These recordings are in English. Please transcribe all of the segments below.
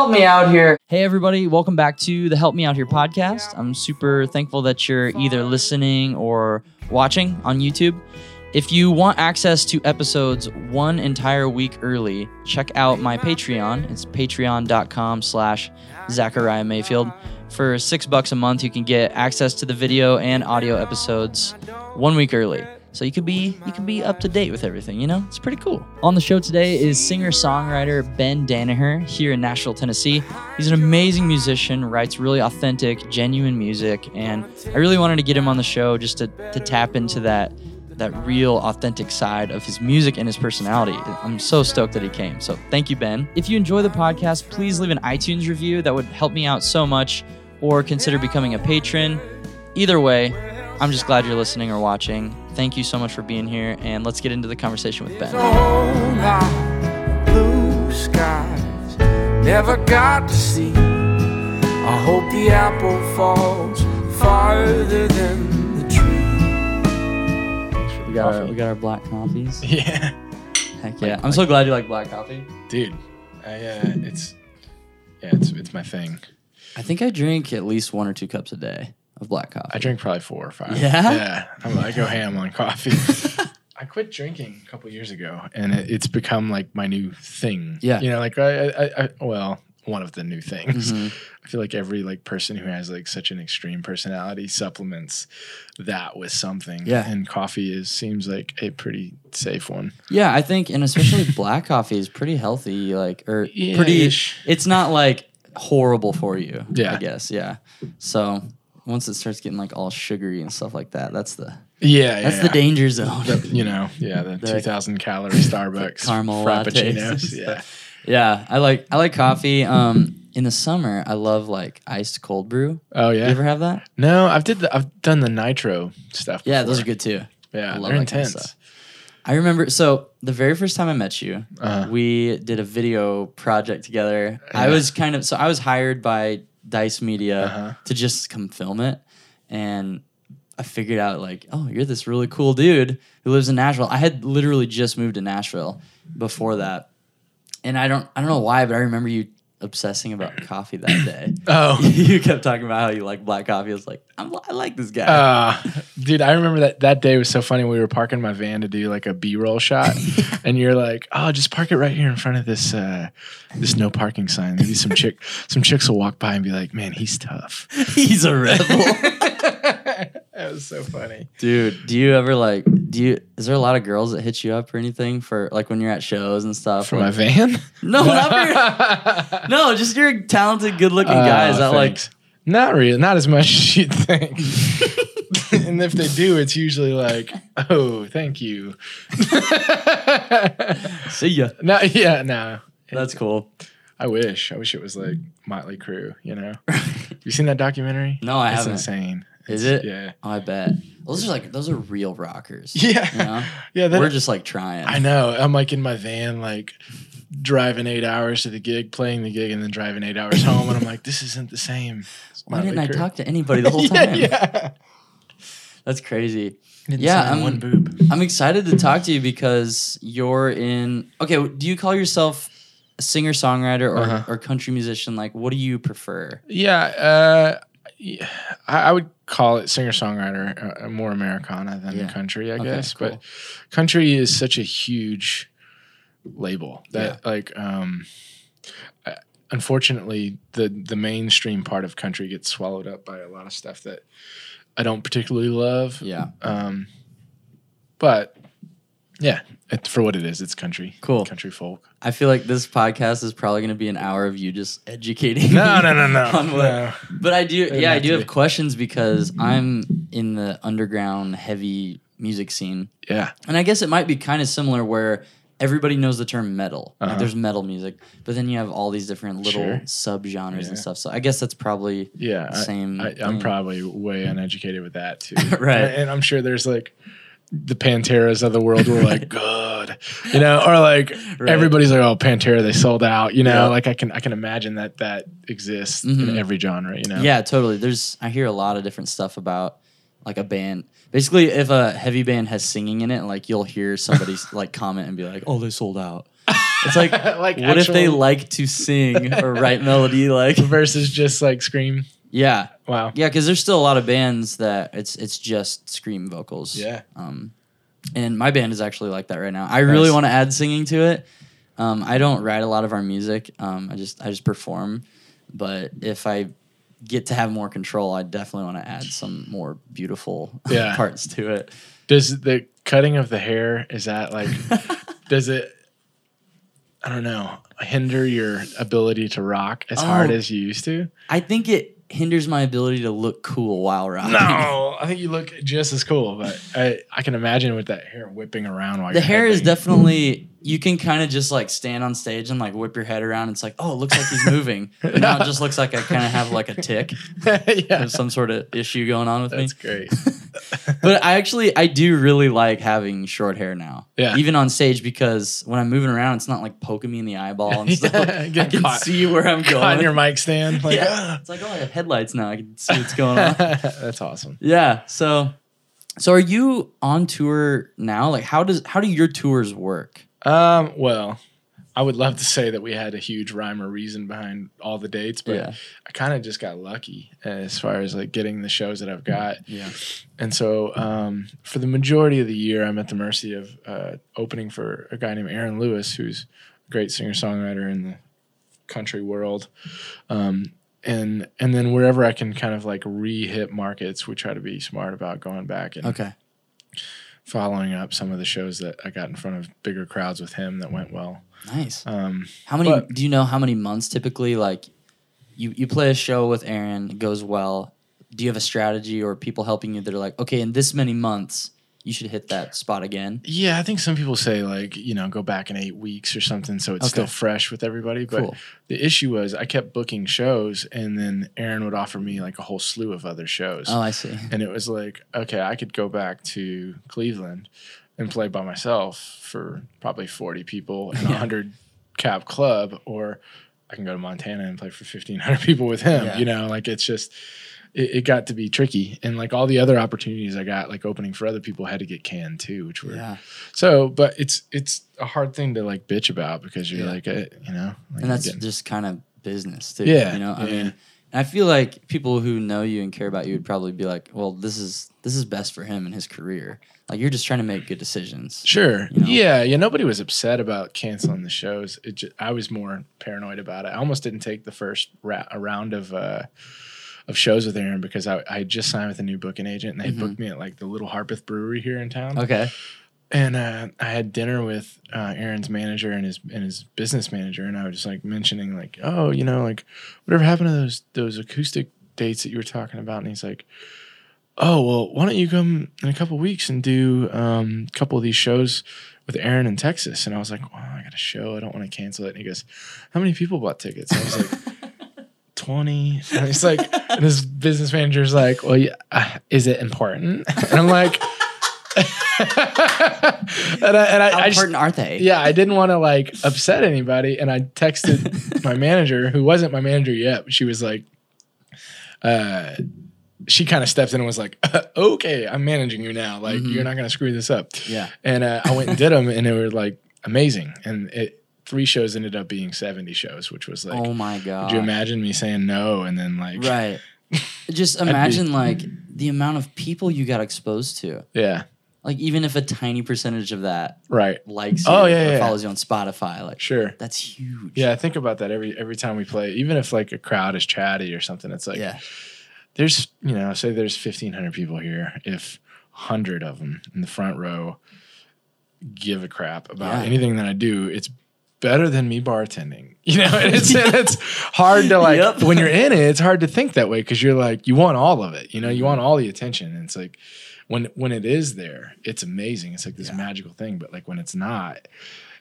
help me out here. Hey, everybody, welcome back to the Help Me Out Here podcast. I'm super thankful that you're either listening or watching on YouTube. If you want access to episodes one entire week early, check out my Patreon. It's patreon.com slash Zachariah Mayfield. For six bucks a month, you can get access to the video and audio episodes one week early. So you could be you can be up to date with everything, you know? It's pretty cool. On the show today is singer-songwriter Ben Danaher here in Nashville, Tennessee. He's an amazing musician, writes really authentic, genuine music, and I really wanted to get him on the show just to, to tap into that that real authentic side of his music and his personality. I'm so stoked that he came. So thank you, Ben. If you enjoy the podcast, please leave an iTunes review. That would help me out so much. Or consider becoming a patron. Either way, I'm just glad you're listening or watching. Thank you so much for being here, and let's get into the conversation with Ben. never got to see. I hope the apple falls farther than the tree. We got our we got our black coffees. Yeah, Heck yeah! I'm so glad you like black coffee. dude. I uh, it's yeah, it's it's my thing. I think I drink at least one or two cups a day of black coffee. I drink probably four or five. Yeah? yeah. I'm, I go ham on coffee. I quit drinking a couple years ago, and it, it's become like my new thing. Yeah. you know, like I, I, I well, one of the new things. Mhm. I feel like every like person who has like such an extreme personality supplements that with something. Yeah. and coffee is seems like a pretty safe one. Yeah, I think, and especially black coffee is pretty healthy. Like, or pretty. Yeah-ish. It's not like horrible for you. Yeah. I guess. Yeah. So once it starts getting like all sugary and stuff like that, that's the Yeah, that's yeah, the yeah. danger zone. The- you know, yeah, the, The- 2000 calorie Starbucks caramel frappuccinos. Yeah. yeah, I like I like coffee. Um, in the summer, I love like iced cold brew. Oh yeah, You ever have that? no, I've did the, I've done the nitro stuff. Yeah, those are good too. Yeah, I love they're that kind of intense. I remember so the very first time I met you, Uh-huh. we did a video project together. I was kind of so I was hired by Dice Media Uh-huh. to just come film it, and I figured out like, oh, you're this really cool dude who lives in Nashville. I had literally just moved to Nashville before that, and I don't I don't know why, but I remember you obsessing about coffee that day. Oh. you kept talking about how you like black coffee. I was like, I'm, I like this guy. Uh, dude, I remember that that day was so funny. We were parking my van to do like a B roll shot, and you're like, "Oh, just park it right here in front of this uh, this no parking sign." Maybe some chick some chicks will walk by and be like, "Man, he's tough." He's a rebel. that was so funny. Dude, do you ever like do you is there a lot of girls that hit you up or anything for like when you're at shows and stuff? For my Like- van? No, not for your, No, just you're talented, good looking uh, guys Oh, that like not really, not as much as you'd think. and if they do, it's usually like, "Oh, thank you." see ya. no, yeah, no. That's cool. I wish. I wish it was like Motley Crue. You know, you seen that documentary? No, I it's haven't. insane. Is it? Yeah. I bet. Those are like those are real rockers. Yeah. You know? Yeah. That, We're just like trying. I know. I'm like in my van, like driving eight hours to the gig, playing the gig, and then driving eight hours home, and I'm like, this isn't the same. Why didn't I talk to anybody the whole time? yeah. That's crazy. Yeah, I'm- one boob. I'm excited to talk to you because you're in. Okay, do you call yourself a singer songwriter or, Uh-huh. or country musician? Like, what do you prefer? Yeah, uh, yeah, I, I would call it singer songwriter, uh, more Americana than Yeah. country, I Okay, guess. cool. But country is such a huge label that, like, um, uh, unfortunately, the the mainstream part of country gets swallowed up by a lot of stuff that I don't particularly love. Yeah, Um, but yeah, it, for what it is, it's country. Cool. country folk. I feel like this podcast is probably going to be an hour of you just educating. No, me no, no, no. on what- no. But I do, yeah, I do have be. questions because I'm in the underground heavy music scene, Yeah, and I guess it might be kind of similar where everybody knows the term metal. Uh-huh. there's metal music, but then you have all these different little Sure. subgenres Yeah. and stuff. So I guess that's probably yeah. Same. I, I'm thing. probably way uneducated with that too. Right. And I'm sure there's like the Panteras of the world were like good, you know, or like Right. everybody's like, oh, Pantera, they sold out, you know. Yeah. Like I can I can imagine that that exists Mhm. in every genre, you know. Yeah, totally. There's I hear a lot of different stuff about like a band. Basically, if a heavy band has singing in it, like you'll hear somebody like comment and be like, "Oh, they sold out." It's like, Like what if they like to sing or write melody? Like, versus just like scream. Yeah, Wow. yeah, because there's still a lot of bands that it's it's just scream vocals. Yeah. Um, and my band is actually like that right now. I really want to add singing to it. Um, I don't write a lot of our music. Um, I just I just perform. But if I get to have more control, I definitely want to add some more beautiful Yeah. parts to it. Does the cutting of the hair is that like does it I don't know, hinder your ability to rock as hard Oh. as you used to? I think it hinders my ability to look cool while riding. No, I think you look just as cool, but I, I can imagine with that hair whipping around while the hair is definitely you can kind of just like stand on stage and like whip your head around. It's like, oh, it looks like he's moving. But now it just looks like I kind of have like a tick. yeah, There's some sort of issue going on with me. that's great. but I actually I do really like having short hair now. Yeah. Even on stage because when I'm moving around, it's not like poking me in the eyeball and Yeah, stuff. I can caught- see where I'm going. on your mic stand, like yeah. Ah. It's like oh, I have headlights now. I can see what's going on. that's awesome. yeah. So, so are you on tour now? Like, how does how do your tours work? Um, well, I would love to say that we had a huge rhyme or reason behind all the dates, but Yeah. I kind of just got lucky as far as like getting the shows that I've got. Yeah. And so, um, for the majority of the year, I'm at the mercy of uh, opening for a guy named Aaron Lewis, who's a great singer songwriter in the country world. Um, and and then wherever I can kind of like re-hit markets, we try to be smart about going back and Okay. Following up some of the shows that I got in front of bigger crowds with him that went well. Nice. Um, How many but- do you know how many months typically like you you play a show with Aaron, it goes well. Do you have a strategy or people helping you that are like, okay, in this many months, you should hit that spot again? yeah, I think some people say like you know go back in eight weeks or something, so it's Okay. still fresh with everybody. But Cool. the issue was I kept booking shows, and then Aaron would offer me like a whole slew of other shows. Oh, I see. and it was like okay i could go back to cleveland and play by myself for probably 40 people in a Yeah. 100 cap club or i can go to montana and play for 1500 people with him Yeah. you know like it's just it, it got to be tricky and like all the other opportunities i got like opening for other people had to get canned too which were Yeah. so but it's it's a hard thing to like bitch about because you're Yeah. like uh, you know like And that's getting- just kind of business too. Yeah, You know, I mean I feel like people who know you and care about you would probably be like, Well, this is this is best for him and his career. Like you're just trying to make good decisions. Sure. you know? Yeah. Yeah. Nobody was upset about canceling the shows. It just, I was more paranoid about it. I almost didn't take the first ra- round of uh, of shows with Aaron because I, I had just signed with a new booking agent and they Mhm. booked me at like the Little Harpeth Brewery here in town. Okay. And uh, I had dinner with uh, Aaron's manager and his and his business manager, and I was just like mentioning like, oh, you know, like whatever happened to those those acoustic dates that you were talking about? And he's like, oh, well, why don't you come in a couple weeks and do um, a couple of these shows with Aaron in Texas? And I was like, well, I got a show, I don't want to cancel it. And he goes, how many people bought tickets? And I was like. 20 and he's like and his business manager's like well yeah, uh, is it important and i'm like and I, and I, How I just, important are they? yeah, I didn't want to like upset anybody, and I texted my manager, who wasn't my manager yet. But she was like, uh, she kind of stepped in and was like, "Okay, I'm managing you now. Like, Mhm. you're not gonna screw this up." Yeah. And uh, I went and did them, and they were like amazing. And it three shows ended up being seventy shows, which was like, oh my god. could you imagine me saying no and then like, Right. Just be- imagine like the amount of people you got exposed to. yeah, Like even if a tiny percentage of that right, likes oh, you Oh, yeah, or yeah, follows you on Spotify, like sure." that's huge. Yeah, I think about that every every time we play. Even if like a crowd is chatty or something, it's like yeah. there's you know say there's 1500 people here if 100 of them in the front row give a crap about Yeah. anything that i do it's better than me bartending you know and it's it's hard to like Yep. when you're in it it's hard to think that way because you're like you want all of it you know you want all the attention and it's like when when it is there it's amazing it's like this Yeah. magical thing but like when it's not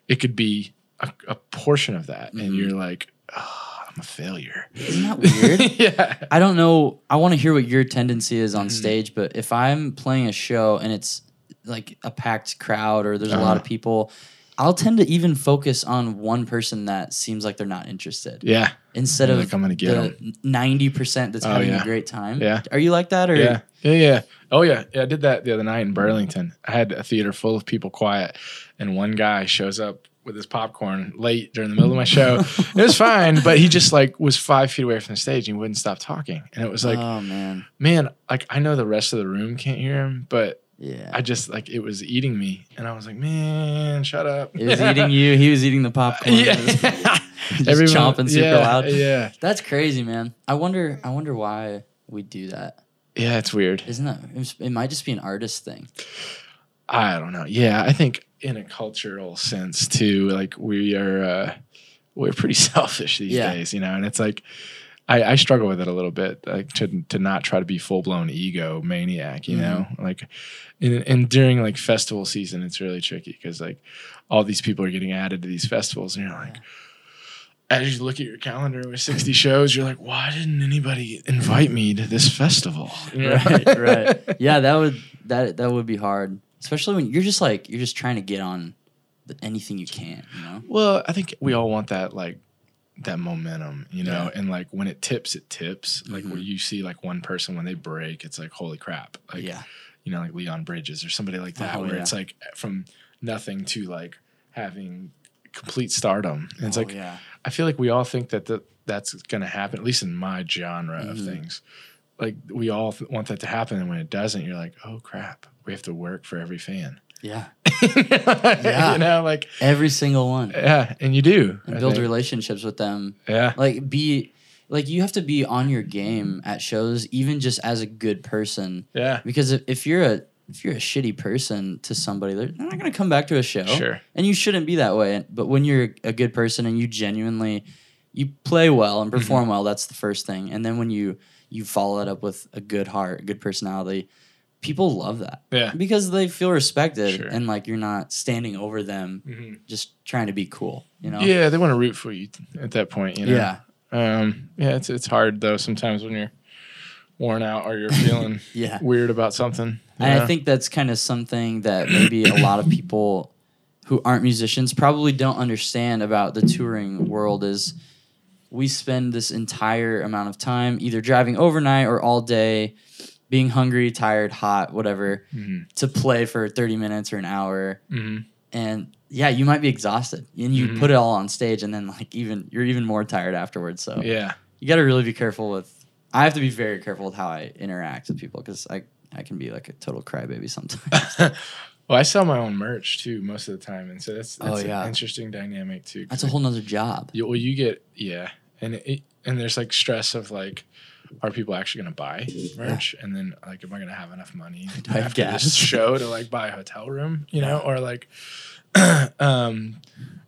it could be a, a portion of that and Mhm. you're like oh, i'm a failure Isn't that weird? yeah I don't know. I want to hear what your tendency is on Mhm. stage, but if I'm playing a show and it's like a packed crowd or there's a lot Uh-huh. of people, I'll tend to even focus on one person that seems like they're not interested yeah instead of like, I'm gonna get the ninety percent that's Oh, having yeah. a great time. Yeah. Are you like that or? Yeah, yeah, yeah. Oh yeah, yeah. I did that the other night in Burlington. I had a theater full of people quiet, and one guy shows up with his popcorn late during the middle of my show. it was fine, but he just like was five feet away from the stage and he wouldn't stop talking. And it was like, oh man, man, like I know the rest of the room can't hear him, but yeah. I just like it was eating me, and I was like, man, shut up. it was eating you. He was eating the popcorn. Yeah, Just Everyone- chomping super yeah, loud. Yeah, That's crazy, man. I wonder. I wonder why we do that. yeah, it's weird. Isn't that? It might just be an artist thing. I don't know. Yeah, I think in a cultural sense too, like we are uh we're pretty selfish these Yeah. days, you know, and it's like I, I struggle with it a little bit, like to to not try to be full blown ego maniac, you mm-hmm. know, like, and, and during like festival season, it's really tricky because like all these people are getting added to these festivals, and you're like, as you look at your calendar with 60 shows, you're like, why didn't anybody invite me to this festival? You know? right, right. Yeah, that would that that would be hard, especially when you're just like you're just trying to get on the, anything you can. You know. Well, I think we all want that like that momentum, you know, Yeah. and like when it tips, it tips. Like Mhm. where you see like one person when they break, it's like holy crap. Like yeah. you know, like Leon Bridges or somebody like that, Oh, where yeah. it's like from nothing to like having complete stardom. And it's Oh, like yeah. I feel like we all think that the, that's going to happen, at least in my genre of Mhm. things. Like we all th- want that to happen, and when it doesn't, you're like, oh crap, we have to work for every fan. Yeah. you know, like Every single one. yeah, and you do And I build think. relationships with them. Yeah, Like be like you have to be on your game at shows, even just as a good person. yeah, Because if, if you're a if you're a shitty person to somebody, they're not gonna come back to a show. sure. and you shouldn't be that way but when you're a good person and you genuinely you play well and perform Mm-hmm. well that's the first thing and then when you you follow that up with a good heart a good personality people love that Yeah. because they feel respected Sure. and like you're not standing over them hmm just trying to be cool you know Yeah, they want to root for you at that point. You know? yeah Um, yeah, it's it's hard though sometimes when you're worn out or you're feeling yeah weird about something. And know? I think that's kind of something that maybe a lot of people who aren't musicians probably don't understand about the touring world is we spend this entire amount of time either driving overnight or all day being hungry, tired, hot, whatever, Mhm. to play for 30 minutes or an hour. Mhm. And yeah, you might be exhausted and you Mhm. put it all on stage and then like even you're even more tired afterwards. So yeah, you got to really be careful with I have to be very careful with how I interact with people because I I can be like a total crybaby sometimes. well, I sell my own merch too most of the time, and so that's, Oh, yeah. an interesting dynamic too. That's a whole nother job. You, well, you get yeah, and it, and there's like stress of like, are people actually going to buy merch? And then like, am I going to have enough money Do I have after this show to like buy a hotel room? You know, or like, um,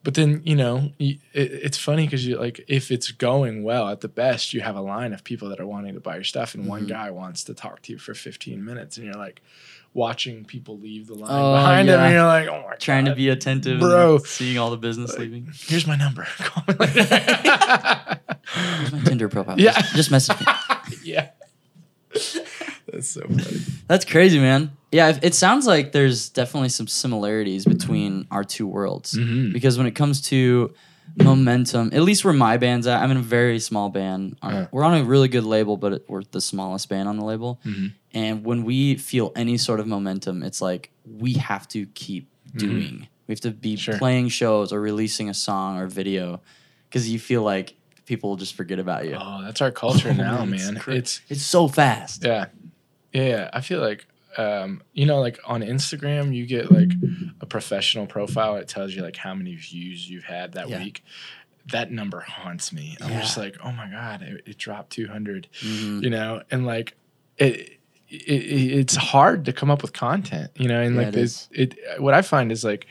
but then you know, it, it's funny because you like if it's going well at the best, you have a line of people that are wanting to buy your stuff, and one Mhm. guy wants to talk to you for 15 minutes, and you're like. Watching people leave the line Oh, behind him, yeah. and you're like, "Oh my Trying to be attentive, Bro. seeing all the business Like, leaving. Here's my number. Call me later. Here's my Tinder profile. Yeah. Just, just message me. Yeah. That's so funny. That's crazy, man. Yeah, it- it sounds like there's definitely some similarities between our two worlds Mhm. because when it comes to momentum, at least where my band's at, I'm in a very small band. Uh, Yeah. We're on a really good label, but we're the smallest band on the label. Mhm. And when we feel any sort of momentum, it's like we have to keep doing. We have to be Mm-hmm. Sure. playing shows or releasing a song or video because you feel like people will just forget about you. Oh, that's our culture now, Oh, man. cra- It's it's so fast. yeah, yeah. yeah. I feel like um, you know, like on Instagram, you get like a professional profile. It tells you like how many views you've had that Yeah. week. That number haunts me. I'm just like, oh my god, it, it dropped 200. Mhm. You know, and like it. It, it, it's hard to come up with content, you know, and Yeah, like this, it. What I find is like,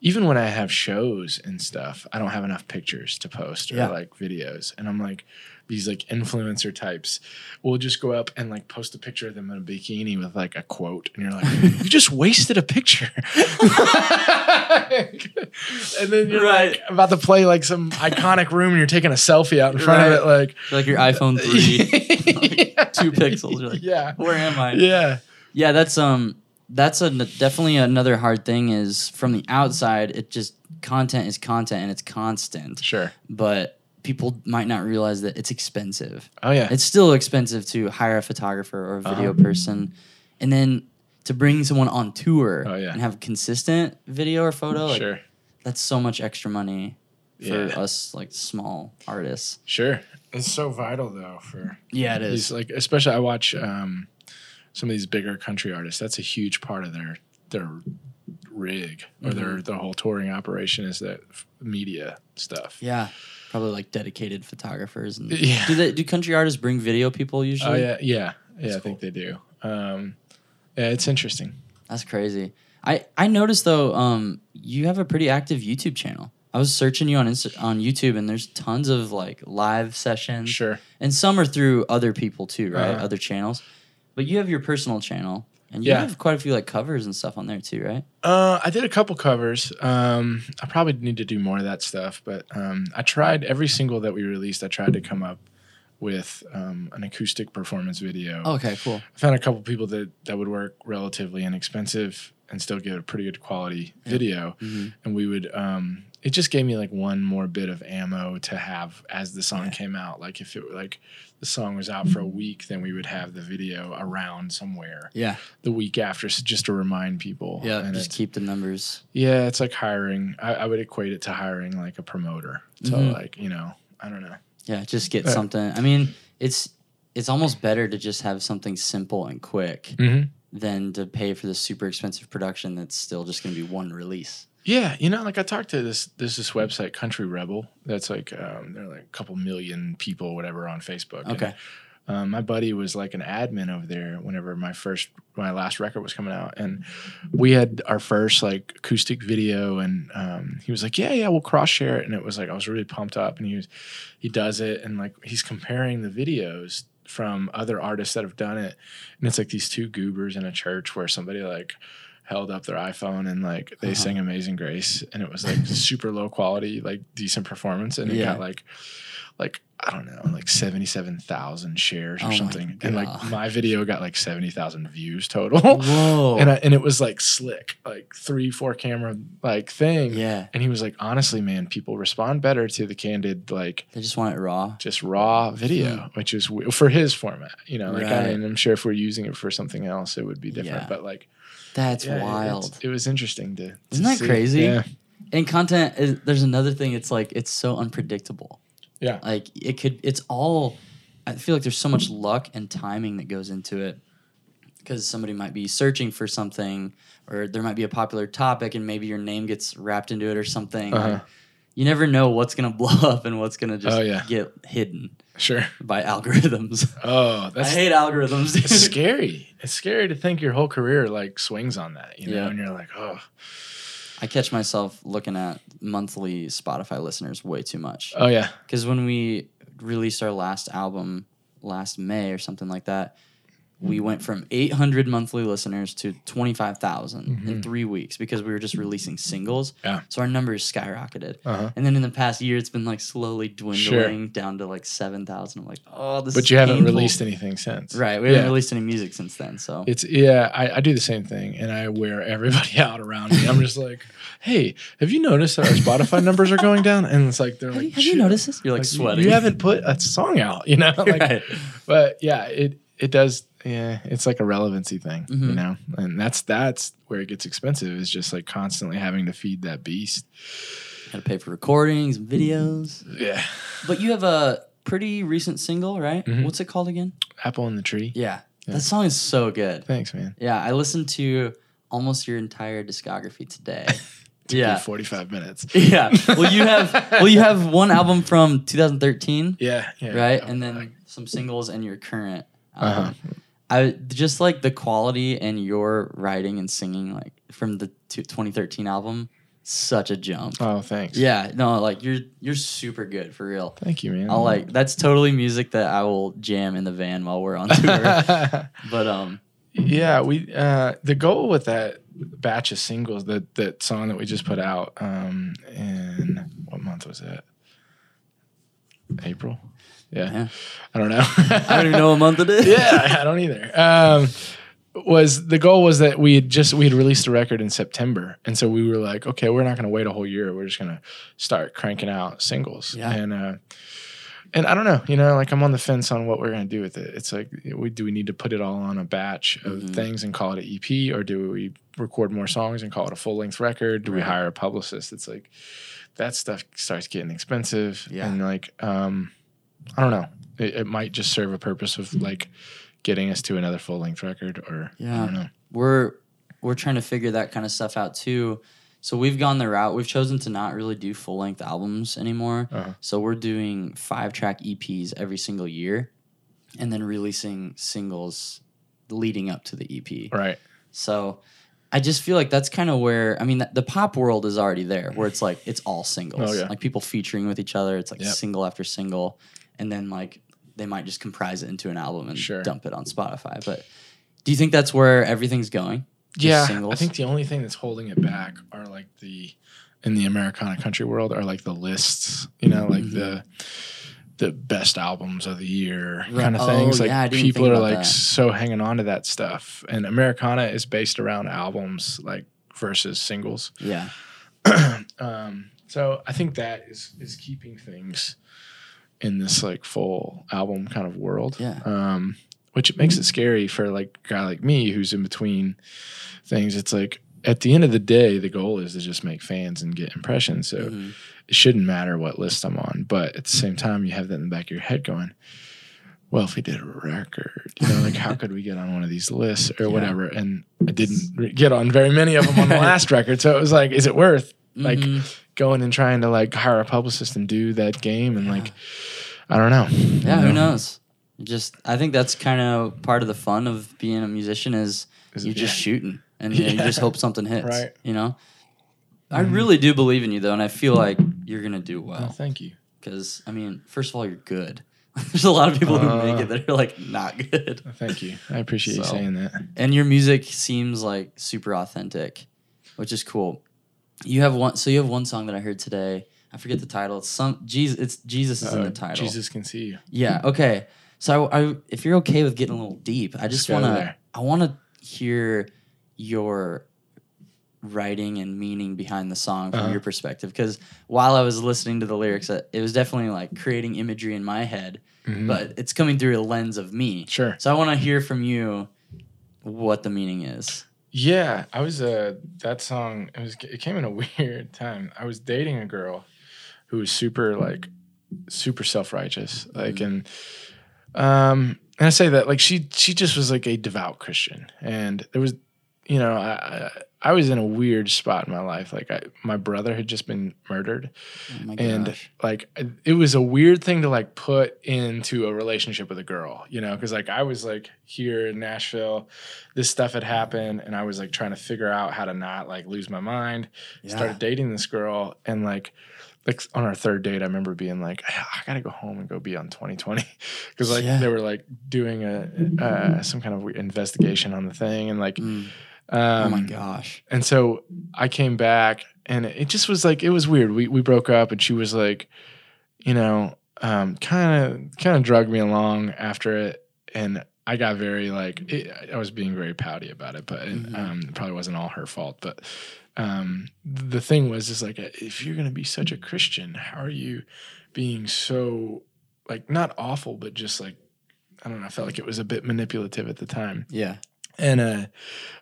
even when I have shows and stuff, I don't have enough pictures to post or Yeah. like videos. And I'm like, these like influencer types will just go up and like post a picture of them in a bikini with like a quote. And you're like, you just wasted a picture. and then you're Right. like about to play like some iconic room and you're taking a selfie out in front of it. Like, Like your iPhone 3, Yeah. two pixels. You're like, yeah. where am I? Yeah. Yeah, that's um that's a definitely another hard thing is from the outside it just content is content and it's constant. Sure. But people might not realize that it's expensive. Oh, yeah. It's still expensive to hire a photographer or a video Uh-huh. person and then to bring someone on tour Oh, yeah. and have consistent video or photo like sure. that's so much extra money for Yeah. us like small artists. Sure. It's so vital though for Yeah, it is these like especially I watch um some of these bigger country artists. That's a huge part of their their rig or Mm-hmm. their their whole touring operation is that media stuff. Yeah, probably like dedicated photographers. And Yeah. do they do country artists bring video people Oh usually? yeah, yeah. Yeah, That's I think they do. Um yeah, it's interesting. That's crazy. I I noticed though, um, you have a pretty active YouTube channel. I was searching you on Insta- on YouTube, and there's tons of like live sessions, Sure. and some are through other people too, right? Uh-huh. Other channels. But you have your personal channel, and you Yeah. have quite a few like covers and stuff on there too, right? Uh, I did a couple covers. Um, I probably need to do more of that stuff, but um, I tried every single that we released. I tried to come up with um, an acoustic performance video. Okay, cool. I found a couple people that that would work relatively inexpensive and still get a pretty good quality video. Mhm. And we would. Um, it just gave me like one more bit of ammo to have as the song came out. Like if it were like the song was out for a week, then we would have the video around somewhere Yeah, the week after, so just to remind people. yeah. And just keep the numbers. yeah, it's like hiring. I, I would equate it to hiring like a promoter. So Mhm. like you know, I don't know. Yeah, just get Uh, something. I mean, it's it's almost better to just have something simple and quick Mm-hmm. than to pay for the super expensive production that's still just going to be one release. Yeah, you know, like I talked to this this this website Country Rebel. That's like um, they're like a couple million people, whatever, on Facebook. And, Okay. um, my buddy was like an admin over there whenever my first my last record was coming out, and we had our first like acoustic video, and um, he was like, "Yeah, yeah, we'll cross share it," and it was like I was really pumped up, and he was he does it, and like he's comparing the videos from other artists that have done it, and it's like these two goobers in a church where somebody like held up their iPhone and like they Uh-huh. sang Amazing Grace and it was like super low quality, like decent performance. And it Yeah. got like like I don't know, like seventy seven thousand shares or Oh something. And like my video got like seventy thousand views total. Whoa. and I, and it was like slick, like three, four camera like thing. yeah, And he was like, honestly, man, people respond better to the candid, like they just want it raw. just raw video, which is for his format. You know, like I Hmm. Right. mean, I'm sure if we're using it for something else, it would be different. Yeah. But like, That's yeah, wild. It, was interesting to. to Isn't that see. crazy? Yeah. And content is there's another thing. It's like it's so unpredictable. Yeah. Like it could. It's all. I feel like there's so much luck and timing that goes into it. Because somebody might be searching for something, or there might be a popular topic, and maybe your name gets wrapped into it or something. Uh-huh. You never know what's gonna blow up and what's gonna just Oh, yeah. get hidden Sure. by algorithms. Oh, that's I hate algorithms. dude. it's scary. It's scary to think your whole career like swings on that, you know, Yeah. and you're like, oh, I catch myself looking at monthly Spotify listeners way too much. oh yeah, Because when we released our last album last May or something like that, we went from 800 monthly listeners to 25,000 in three weeks because we were just releasing singles. Mm-hmm. Yeah. So our numbers skyrocketed. uh-huh. And then in the past year, it's been like slowly dwindling down to like 7,000. I'm like, oh, this But you haven't painful. released anything since, Right. We haven't released any music since then. So It's yeah, I, I do the same thing, and I wear everybody out around me. I'm just like, hey, have you noticed that our Spotify numbers are going down? And it's like they're have, like, you, have you noticed this? You're like, Like, you- sweating. You haven't put a song out, you know. Like, right. But yeah, it it does. Yeah, it's like a relevancy thing, you Mhm. know, and that's that's where it gets expensive. Is just like constantly having to feed that beast. Got to pay for recordings videos. Yeah, But you have a pretty recent single, right? Mhm. What's it called again? apple in the tree. Yeah. Yeah. That song is so good. Thanks, man. Yeah, I listened to almost your entire discography today. Took yeah. 45 minutes. Yeah. Well, you have well you have one album from 2013, Yeah, yeah. right? And like- then some singles and your current. Um, Uh-huh. I just like the quality and your writing and singing like from the two- 2013 album. Such a jump. oh, thanks. Yeah, no, like you're you're super good for real. Thank you, man. I'll like that's totally music that I will jam in the van while we're on tour. but um, yeah, we uh the goal with that batch of singles, that that song that we just put out, um, in what month was that? April. Yeah, Yeah. I don't know. I don't even know what month it is. yeah, I don't either. Um, was the goal was that we had just we had released a record in September, and so we were like, okay, we're not going to wait a whole year. We're just going to start cranking out singles. Yeah. And uh, and I don't know, you know, like I'm on the fence on what we're gonna do with it. It's like, we, do we need to put it all on a batch of Mhm. things and call it an EP, or do we record more songs and call it a full length record? Do we hire a publicist? It's like that stuff starts getting expensive, Yeah. and like, um, I don't know. It, it might just serve a purpose of like getting us to another full length record, or I Yeah. don't know. we're we're trying to figure that kind of stuff out too. So we've gone the route. We've chosen to not really do full length albums anymore. Uh-huh. So we're doing five track EPs every single year, and then releasing singles leading up to the EP. Right. So I just feel like that's kind of where I mean the, the pop world is already there, where it's like it's all singles, Oh, yeah. like people featuring with each other. It's like Yep. single after single, and then like they might just comprise it into an album and Sure. dump it on Spotify. But do you think that's where everything's going? Just yeah, singles? I think the only thing that's holding it back are like the in the Americana country world are like the lists, you know, like Mm-hmm. the the best albums of the year Right. kind of Oh, things. Like yeah, people are like that. so hanging on to that stuff, and Americana is based around albums like versus singles. Yeah, um, so I think that is is keeping things in this like full album kind of world. Yeah. Um, which it makes it scary for like a guy like me who's in between things. It's like at the end of the day, the goal is to just make fans and get impressions. So Mhm. it shouldn't matter what list I'm on. But at the same time, you have that in the back of your head going, well, if we did a record, you know, like how could we get on one of these lists or Yeah. whatever? And I didn't re- get on very many of them on the last record. So it was like, is it worth like Mhm. Going and trying to like hire a publicist and do that game? And like, I don't know. yeah. You Who knows? Just I think that's kind of part of the fun of being a musician is Is you're it- just yeah. shooting and you, you just hope something hits. Right. You know. I Mhm. really do believe in you though, and I feel like you're gonna do Oh, well. thank you. Because I mean, first of all, you're good. There's a lot of people who make Uh. it that are like not good, Oh, Thank you. I appreciate you saying that. and your music seems like super authentic, which is cool. You have one, so you have one song that I heard today. I forget the title. It's some Jesus. It's Jesus is in Uh, the title. Jesus can see you. Yeah. Okay. So I, I, if you're okay with getting a little deep, I just want to. I want to hear your writing and meaning behind the song from Uh-huh. your perspective. Because while I was listening to the lyrics, uh, it was definitely like creating imagery in my head, Mhm. but it's coming through a lens of me. Sure. So I want to hear from you what the meaning is. Yeah, I was uh that song it was it came in a weird time. I was dating a girl who was super like super self-righteous. Like and um and I say that like she she just was like a devout Christian. And there was you know, I I, was in a weird spot in my life. Like I my brother had just been murdered Oh and gosh. like it was a weird thing to like put into a relationship with a girl you know because like i was like here in nashville this stuff had happened and i was like trying to figure out how to not like lose my mind Yeah. started dating this girl and like like on our third date i remember being like i gotta go home and go be on 2020 because like Yeah. they were like doing a uh, some kind of investigation on the thing and like Mm. Um, oh my gosh. and so I came back and it just was like it was weird. We we broke up and she was like, you know, um kind of kind of drugged me along after it and I got very like it, I was being very pouty about it, but Mhm. um it probably wasn't all her fault, but um the thing was just like if you're going to be such a Christian, how are you being so like not awful but just like I don't know, I felt like it was a bit manipulative at the time Yeah. And uh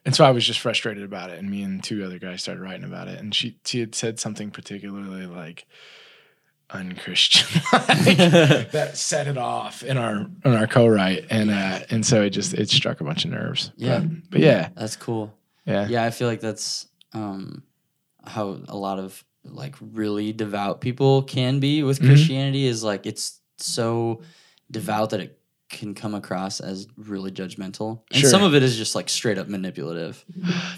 and so I was just frustrated about it and me and two other guys started writing about it and she she had said something particularly like unchristian that set it off in our in our co-write and uh and so it just it struck a bunch of nerves Yeah. but, but yeah That's cool. yeah yeah i feel like that's um how a lot of like really devout people can be with Mhm. christianity is like it's so devout that it can come across as really judgmental. And Sure. some of it is just like straight up manipulative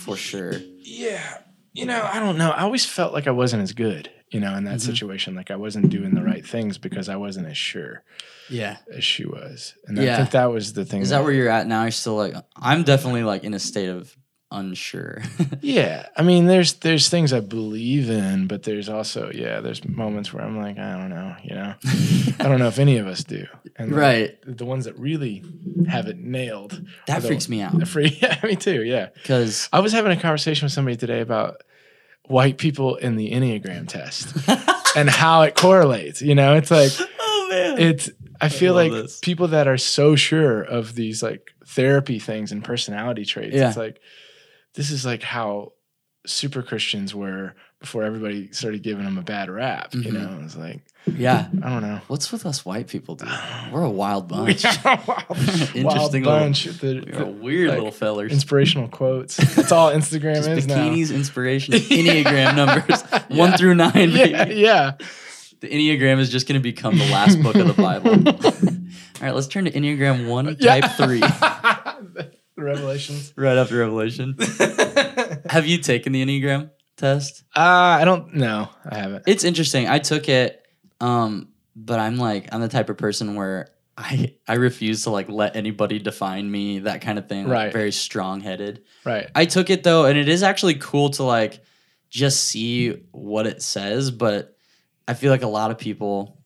for sure. Yeah. You know i don't know. I always felt like i wasn't as good you know in that Mhm. situation. Like i wasn't doing the right things because i wasn't as sure yeah. as she was. And Yeah. i think that was the thing is that where you're at now? You're still like i'm definitely like in a state of unsure Yeah, I mean, there's there's things I believe in, but there's also yeah, there's moments where I'm like, I don't know, you know, I don't know if any of us do, and right the, ones that really have it nailed, that Although- freaks me out free. Yeah, me too. Yeah, because I was having a conversation with somebody today about white people in the Enneagram test and how it correlates. You know, it's like oh man. it's I feel love like this. people that are so sure of these like therapy things and personality traits. Yeah. It's like this is like how super Christians were before everybody started giving them a bad rap. You Mhm. know, it's like yeah. I don't know. What's with us white people, dude? We're a wild bunch. wild, Interesting wild bunch. The, We're the weird like, little fellers. inspirational quotes. That's all Instagram Just is now. bikinis, inspiration, Enneagram numbers, Yeah. one through nine. Yeah, yeah. The Enneagram is just going to become the last book of the Bible. All right, let's turn to Enneagram one, Yeah. type three, Revelations. right after Revelation. Have you taken the Enneagram test? Uh, I don't know. I haven't. It's interesting. I took it, um, but I'm like I'm the type of person where I I refuse to like let anybody define me, that kind of thing. Like, Right. Very strong headed. Right. I took it though, and it is actually cool to like just see what it says. But I feel like a lot of people,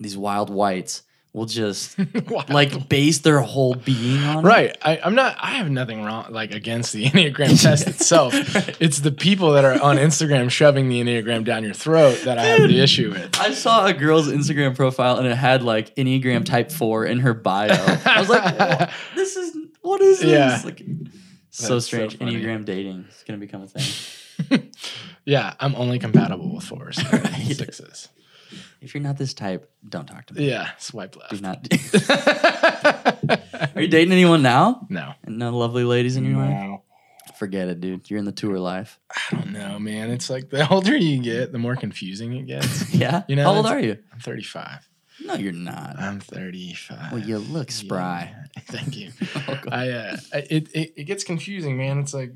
these wild whites, will just like base their whole being on it. Right. I, I'm not. I have nothing wrong like against the Enneagram test itself. It's the people that are on Instagram shoving the Enneagram down your throat that I have the issue with. I saw a girl's Instagram profile and it had like Enneagram Type Four in her bio. I was like, "What? "This is what is this?" Yeah. Like, so so strange. funny. Enneagram dating is gonna become a thing. yeah, I'm only compatible with fours, Right. sixes. If you're not this type, don't talk to me. Yeah, swipe Do left. not. Are you dating anyone now? no. And no lovely ladies in your life? No. Forget it, dude. You're in the tour life. I don't know, man. It's like the older you get, the more confusing it gets. Yeah. You know, How old are you? I'm 35. No, you're not. I'm 35. Well, you look spry. Yeah. Thank you. I uh, it, it it gets confusing, man. It's like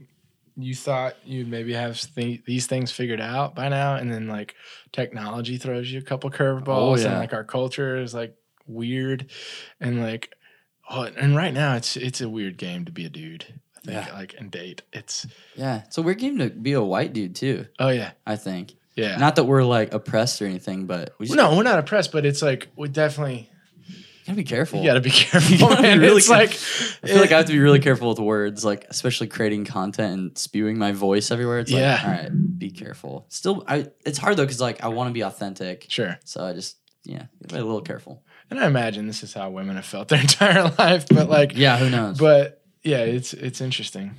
you thought you'd maybe have th- these things figured out by now, and then like technology throws you a couple curveballs, Oh, and like our culture is like weird, and like oh, and right now it's it's a weird game to be a dude. I think Yeah. like and date. It's Yeah. It's a weird game to be a white dude too. oh yeah I think. yeah. Not that we're like oppressed or anything, but we just no, we're not oppressed, but it's like we definitely gotta be careful. you got to be careful. gotta be really it's like I feel like I have to be really careful with words, like especially creating content and spewing my voice everywhere. It's Yeah. like, all right, be careful. Still, I it's hard though because like I want to be authentic, sure. so I just yeah, be a little careful. And I imagine this is how women have felt their entire life, but like Yeah, who knows? but yeah, it's it's interesting.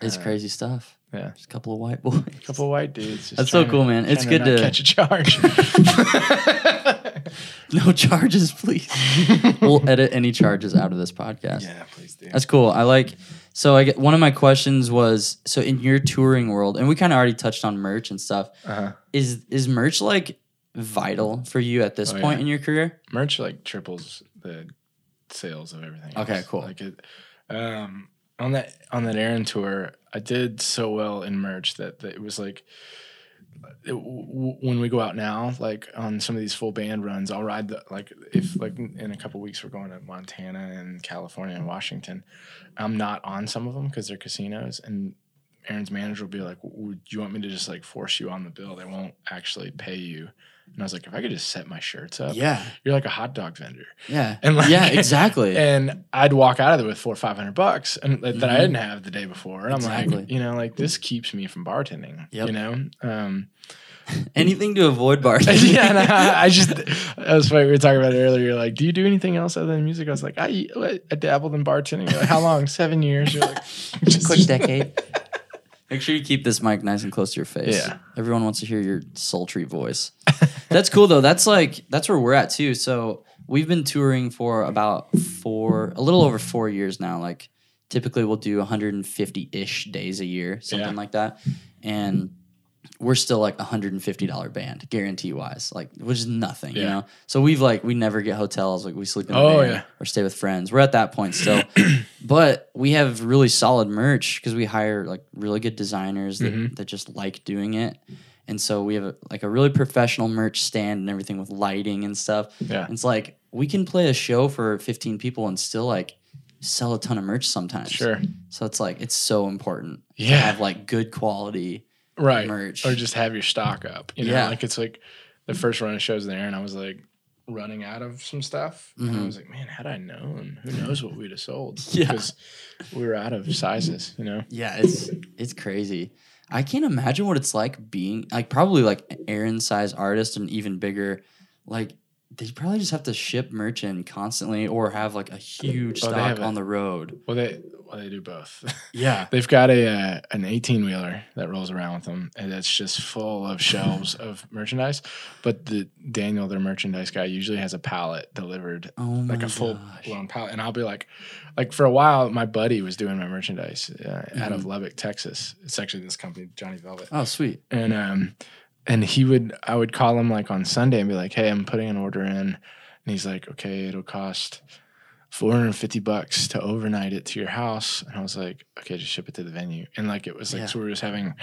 it's uh, crazy stuff. Yeah. Just a couple of white boys. A couple of white dudes. That's so trying cool, man. It's trying good not to- catch a charge. no charges, please. we'll edit any charges out of this podcast. yeah, please do. That's cool. I like. So I get one of my questions was so in your touring world, and we kind of already touched on merch and stuff. Uh-huh. Is is merch like vital for you at this Oh, point yeah. in your career? Merch like triples the sales of everything. Okay, else. cool. Like it, um, on that on that Aaron tour, I did so well in merch that, that it was like. it- w- when we go out now, like on some of these full band runs, I'll ride the like if like in a couple weeks we're going to Montana and California and Washington. I'm not on some of them because they're casinos, and Aaron's manager will be like, "Would you want me to just like force you on the bill? They won't actually pay you." And I was like, "If I could just set my shirts up, Yeah, you're like a hot dog vendor." yeah, And like, yeah, exactly. And I'd walk out of there with four or five hundred bucks, and that, that I didn't have the day before. And I'm like, you know, like this keeps me from bartending. Yep. You know, um, Anything to avoid bartending. yeah. I, I just that was funny. We were talking about it earlier. You're like, do you do anything else other than music? I was like, I, I dabbled in bartending. You're like, how long? Seven years. You're like, just quick decade. Make sure you keep this mic nice and close to your face. Yeah. Everyone wants to hear your sultry voice. That's cool though. That's like that's where we're at too. So we've been touring for about four, a little over four years now. Like typically we'll do 150 ish days a year, something Yeah. like that, and we're still like a hundred and fifty dollar band, guarantee wise, like which is nothing, you know. So we've like we never get hotels, like we sleep in the Oh, yeah. or stay with friends. We're at that point still, but we have really solid merch because we hire like really good designers that, Mhm. that just like doing it. And so we have a, like a really professional merch stand and everything with lighting and stuff. Yeah. It's like we can play a show for 15 people and still like sell a ton of merch sometimes. Sure. So it's like it's so important to Yeah. have like good quality Right. merch. Or just have your stock up. You know, Yeah. like it's like the first run of shows there, and I was like running out of some stuff. And I Mhm. was like, man, had I known, who knows what we'd have sold? Yeah. Because we were out of sizes, you know? Yeah, it's it's crazy. I can't imagine what it's like being like probably like Aaron size artist and even bigger. Like they probably just have to ship merch in constantly or have like a huge stock on the road. Well, they they do both. Yeah. They've got a uh, an eighteen wheeler that rolls around with them, and it's just full of shelves of merchandise. But the Daniel, their merchandise guy, usually has a pallet delivered, Oh like a full gosh. blown pallet. And I'll be like, like for a while, my buddy was doing my merchandise uh, out Mm-hmm. of Lubbock, Texas. It's actually this company, Johnny Velvet, Oh, sweet. and um, and he would, I would call him like on Sunday and be like, hey, I'm putting an order in, and he's like, okay, it'll cost. 450 bucks to overnight it to your house and i was like okay just ship it to the venue and like it was like Yeah. so we were just having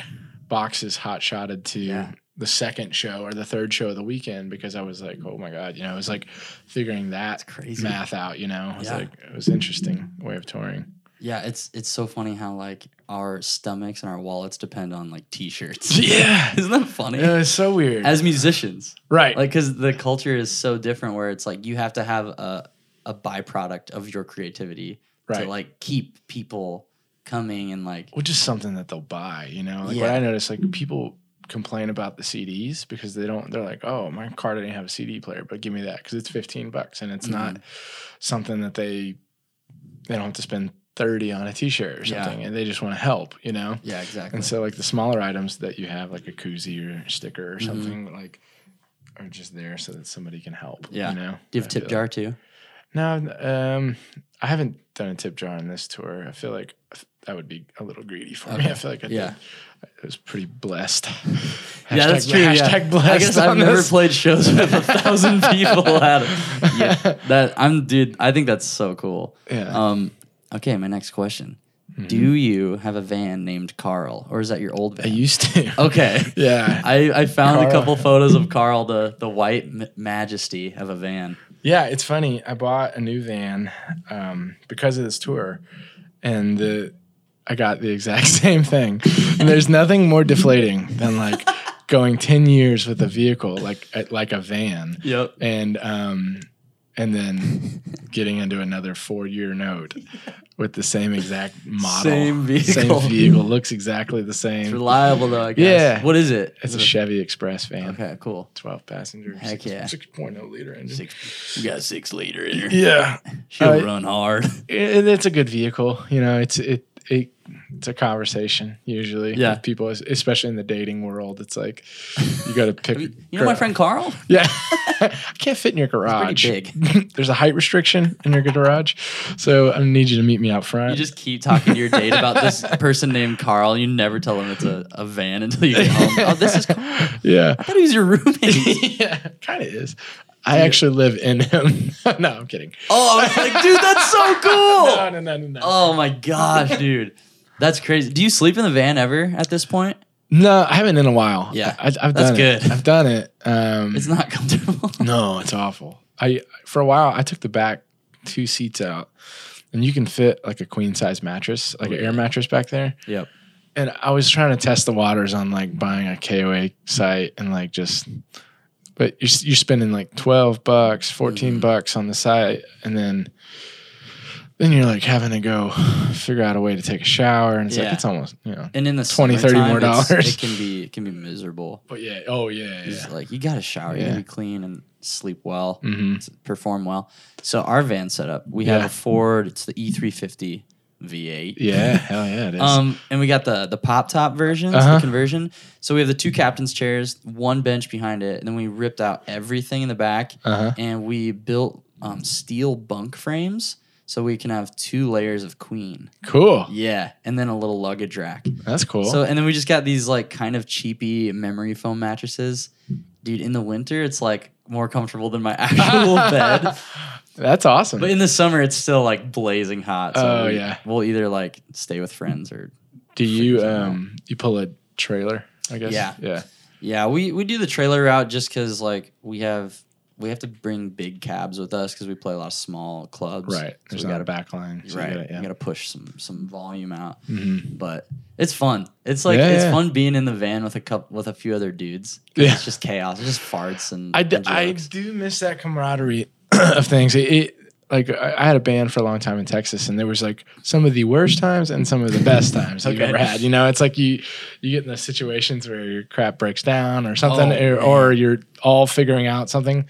boxes hot shotted to Yeah. the second show or the third show of the weekend because i was like oh my god you know it was like figuring that crazy. math out you know it was Yeah. like it was interesting way of touring Yeah, it's it's so funny how like our stomachs and our wallets depend on like t-shirts. yeah Isn't that funny? it was so weird As musicians, right like because the culture is so different, where it's like you have to have a a byproduct of your creativity to like keep people coming and like which is something that they'll buy you know like Yeah. what i noticed like people complain about the cds because they don't they're like oh my car didn't have a cd player but give me that because it's 15 bucks and it's not Mm-hmm. something that they they don't have to spend 30 on a t-shirt or Yeah. something and they just want to help you know yeah, exactly. and so like the smaller items that you have like a koozie or a sticker or Mm-hmm. something like are just there so that somebody can help Yeah. you know Do you have tip jar too? No, um, I haven't done a tip jar on this tour. I feel like that would be a little greedy for me. I feel like I Yeah. did. I was pretty blessed. yeah, that's Hashtag- true. yeah. Hashtag blessed. I guess I've on never this. played shows with a thousand people at it. Yeah, that I'm dude. I think that's so cool. Yeah. Um. Okay, my next question: Mm-hmm. Do you have a van named Carl, or is that your old van? I used to. Okay. Yeah. I, I found a couple photos of Carl, the the white m- majesty of a van. Yeah, it's funny. I bought a new van um, because of this tour, and the I got the exact same thing. And there's nothing more deflating than like going ten years with a vehicle like like a van. Yep. and um and then getting into another four year note with the same exact model Same vehicle. same vehicle looks exactly the It's same reliable though, I guess. Yeah. What is it? it's a it chevy express van Okay, cool. 12 passenger Heck yeah. 6.0 liter engine Six. We got a six liter in here. yeah She'll Uh, run hard. it, it's a good vehicle you know it's it, it it's a conversation usually Yeah. with people especially in the dating world it's like you got to pick You know my friend Carl? Yeah. I can't fit in your garage. big. There's a height restriction in your garage. So I need you to meet me out front. You just keep talking to your date about this person named Carl. You never tell them it's a, a van until you get home. Oh, this is Carl. I yeah. thought he was your roommate. yeah. Kind of is. I actually live in him. no, I'm kidding. Oh, I was like, dude, that's so cool. No, no, no, no, no. Oh my gosh, dude. That's crazy. Do you sleep in the van ever at this point? No, I haven't in a while. Yeah. I, I've That's done it. good. I've done it. Um, It's not comfortable. no, it's awful. I for a while I took the back two seats out, and you can fit like a queen size mattress, like Oh, an yeah. air mattress back there. Yep. and I was trying to test the waters on like buying a KOA site and like just, but you're you're spending like twelve bucks, 14 Mm-hmm. bucks on the site, and then then you're like having to go figure out a way to take a shower, and it's Yeah. like it's almost you know. And in the 20, 30 more dollars. It can be it can be miserable. But yeah, oh yeah, It's yeah. like you got to shower, you gotta be clean and sleep well, hmm perform well. So our van setup, we have a Ford. It's the E350 V8. Yeah, hell yeah, it is. Um, and we got the the pop top version, Uh-huh. the conversion. So we have the two captain's chairs, one bench behind it, and then we ripped out everything in the back, Uh-huh. and we built um, steel bunk frames so we can have two layers of queen. cool. Yeah, and then a little luggage rack. That's cool. So and then we just got these like kind of cheapy memory foam mattresses. Dude, in the winter it's like more comfortable than my actual bed. That's awesome. But in the summer it's still like blazing hot. So Oh, we, yeah. We'll either like stay with friends or Do you um you pull a trailer? I guess. Yeah. Yeah. Yeah, we, we do the trailer route just because like we have we have to bring big cabs with us because we play a lot of small clubs. Right. So There's we gotta a back line. so you right. gotta- yeah. We gotta push some some volume out. Mhm. But it's fun. It's like Yeah, it's yeah. fun being in the van with a couple with a few other dudes. Yeah. It's just chaos. It's just farts and, I, d- and I do miss that camaraderie of things. It, it like I, I had a band for a long time in Texas, and there was like some of the worst times and some of the best times you've ever had. You know, it's like you you get in those situations where your crap breaks down or something, Oh, or, or you're all figuring out something,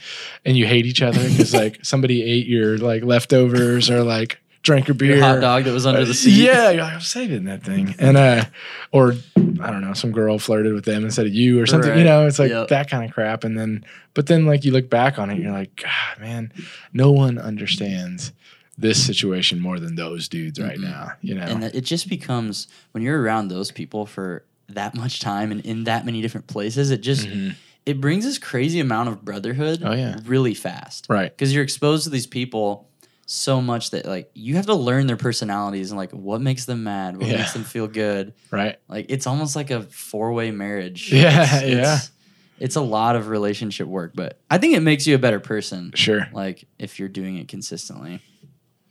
and you hate each other because like somebody ate your like leftovers or like drank your beer. Your hot dog that was under the seat. Yeah, you're like, I'm saving that thing. And uh or I don't know, some girl flirted with them instead of you or something. You know, it's like Yep. that kind of crap. And then but then like you look back on it, you're like, God, man, no one understands this situation more than those dudes right Mhm. now. You know? And it just becomes when you're around those people for that much time and in that many different places, it just Mhm. it brings this crazy amount of brotherhood Oh, yeah. really fast. Right. Because you're exposed to these people so much that like you have to learn their personalities and like what makes them mad, what Yeah. makes them feel good. Right. Like it's almost like a four way marriage. Yeah, It's- yeah. It's, it's a lot of relationship work, but I think it makes you a better person. Sure. Like if you're doing it consistently.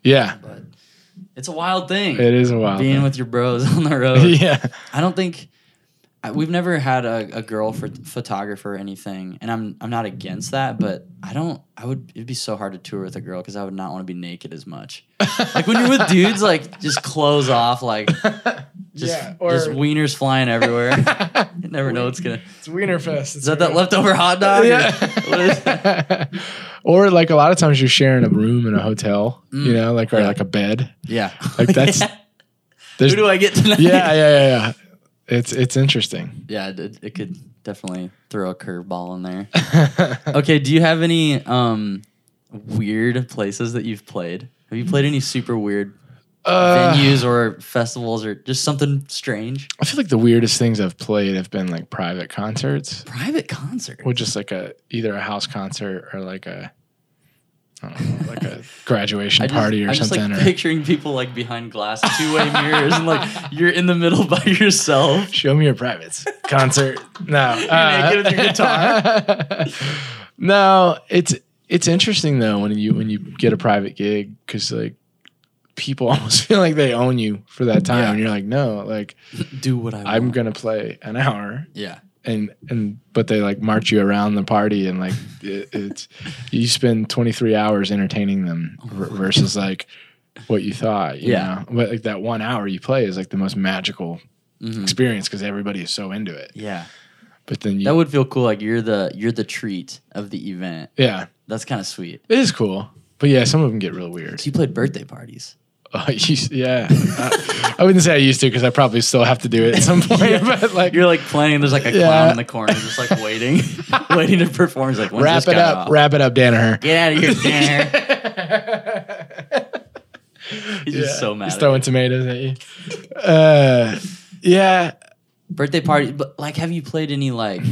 Yeah. But it's a wild thing. It is a wild being thing. with your bros on the road. yeah. I don't think I, we've never had a, a girl for photographer or anything, and I'm I'm not against that, but I don't. I would. It'd be so hard to tour with a girl because I would not want to be naked as much. like when you're with dudes, like just clothes off, like just yeah. Or just wieners flying everywhere. you never know what's gonna. it's Wiener Fest. Is that that leftover hot dog? or- Yeah. or like a lot of times you're sharing a room in a hotel, you know, like or Mm. Yeah. like a bed. Yeah. Like that's-. Who do I get tonight? yeah, yeah, yeah, yeah. It's it's interesting. Yeah, it, it- could definitely throw a curveball in there. Okay, do you have any um weird places that you've played? Have you played any super weird Uh, venues or festivals or just something strange? I feel like the weirdest things I've played have been like private concerts, Private concert. or just like a either a house concert or like a know, like a graduation I just, party or I'm just something. like or picturing people like behind glass two way mirrors and like you're in the middle by yourself. show me your privates concert. No, uh, naked with your guitar. no, it's it's interesting though when you when you get a private gig because like people almost feel like they own you for that time, Yeah. and you're like, no, like Do what I I'm want. gonna play an hour, Yeah. And and but they like march you around the party and like it, it's you spend 23 hours entertaining them versus like what you thought. You Yeah. know? but like that one hour you play is like the most magical Mhm. experience because everybody is so into it. Yeah. But then you, That would feel cool. Like you're the you're the treat of the event. yeah, That's kind of sweet. it is cool. But yeah, some of them get real weird. So you played birthday parties. Oh, yeah, I, I wouldn't say I used to because I probably still have to do it at some point. But like, You're like playing. There's like a Yeah. clown in the corner, just like waiting, waiting to perform. He's like, wrap it up, off? wrap it up, Danaher. Get out of here, Tanner. He's Yeah, just so mad. He's throwing tomatoes at you. Uh, yeah, birthday party. But like, have you played any like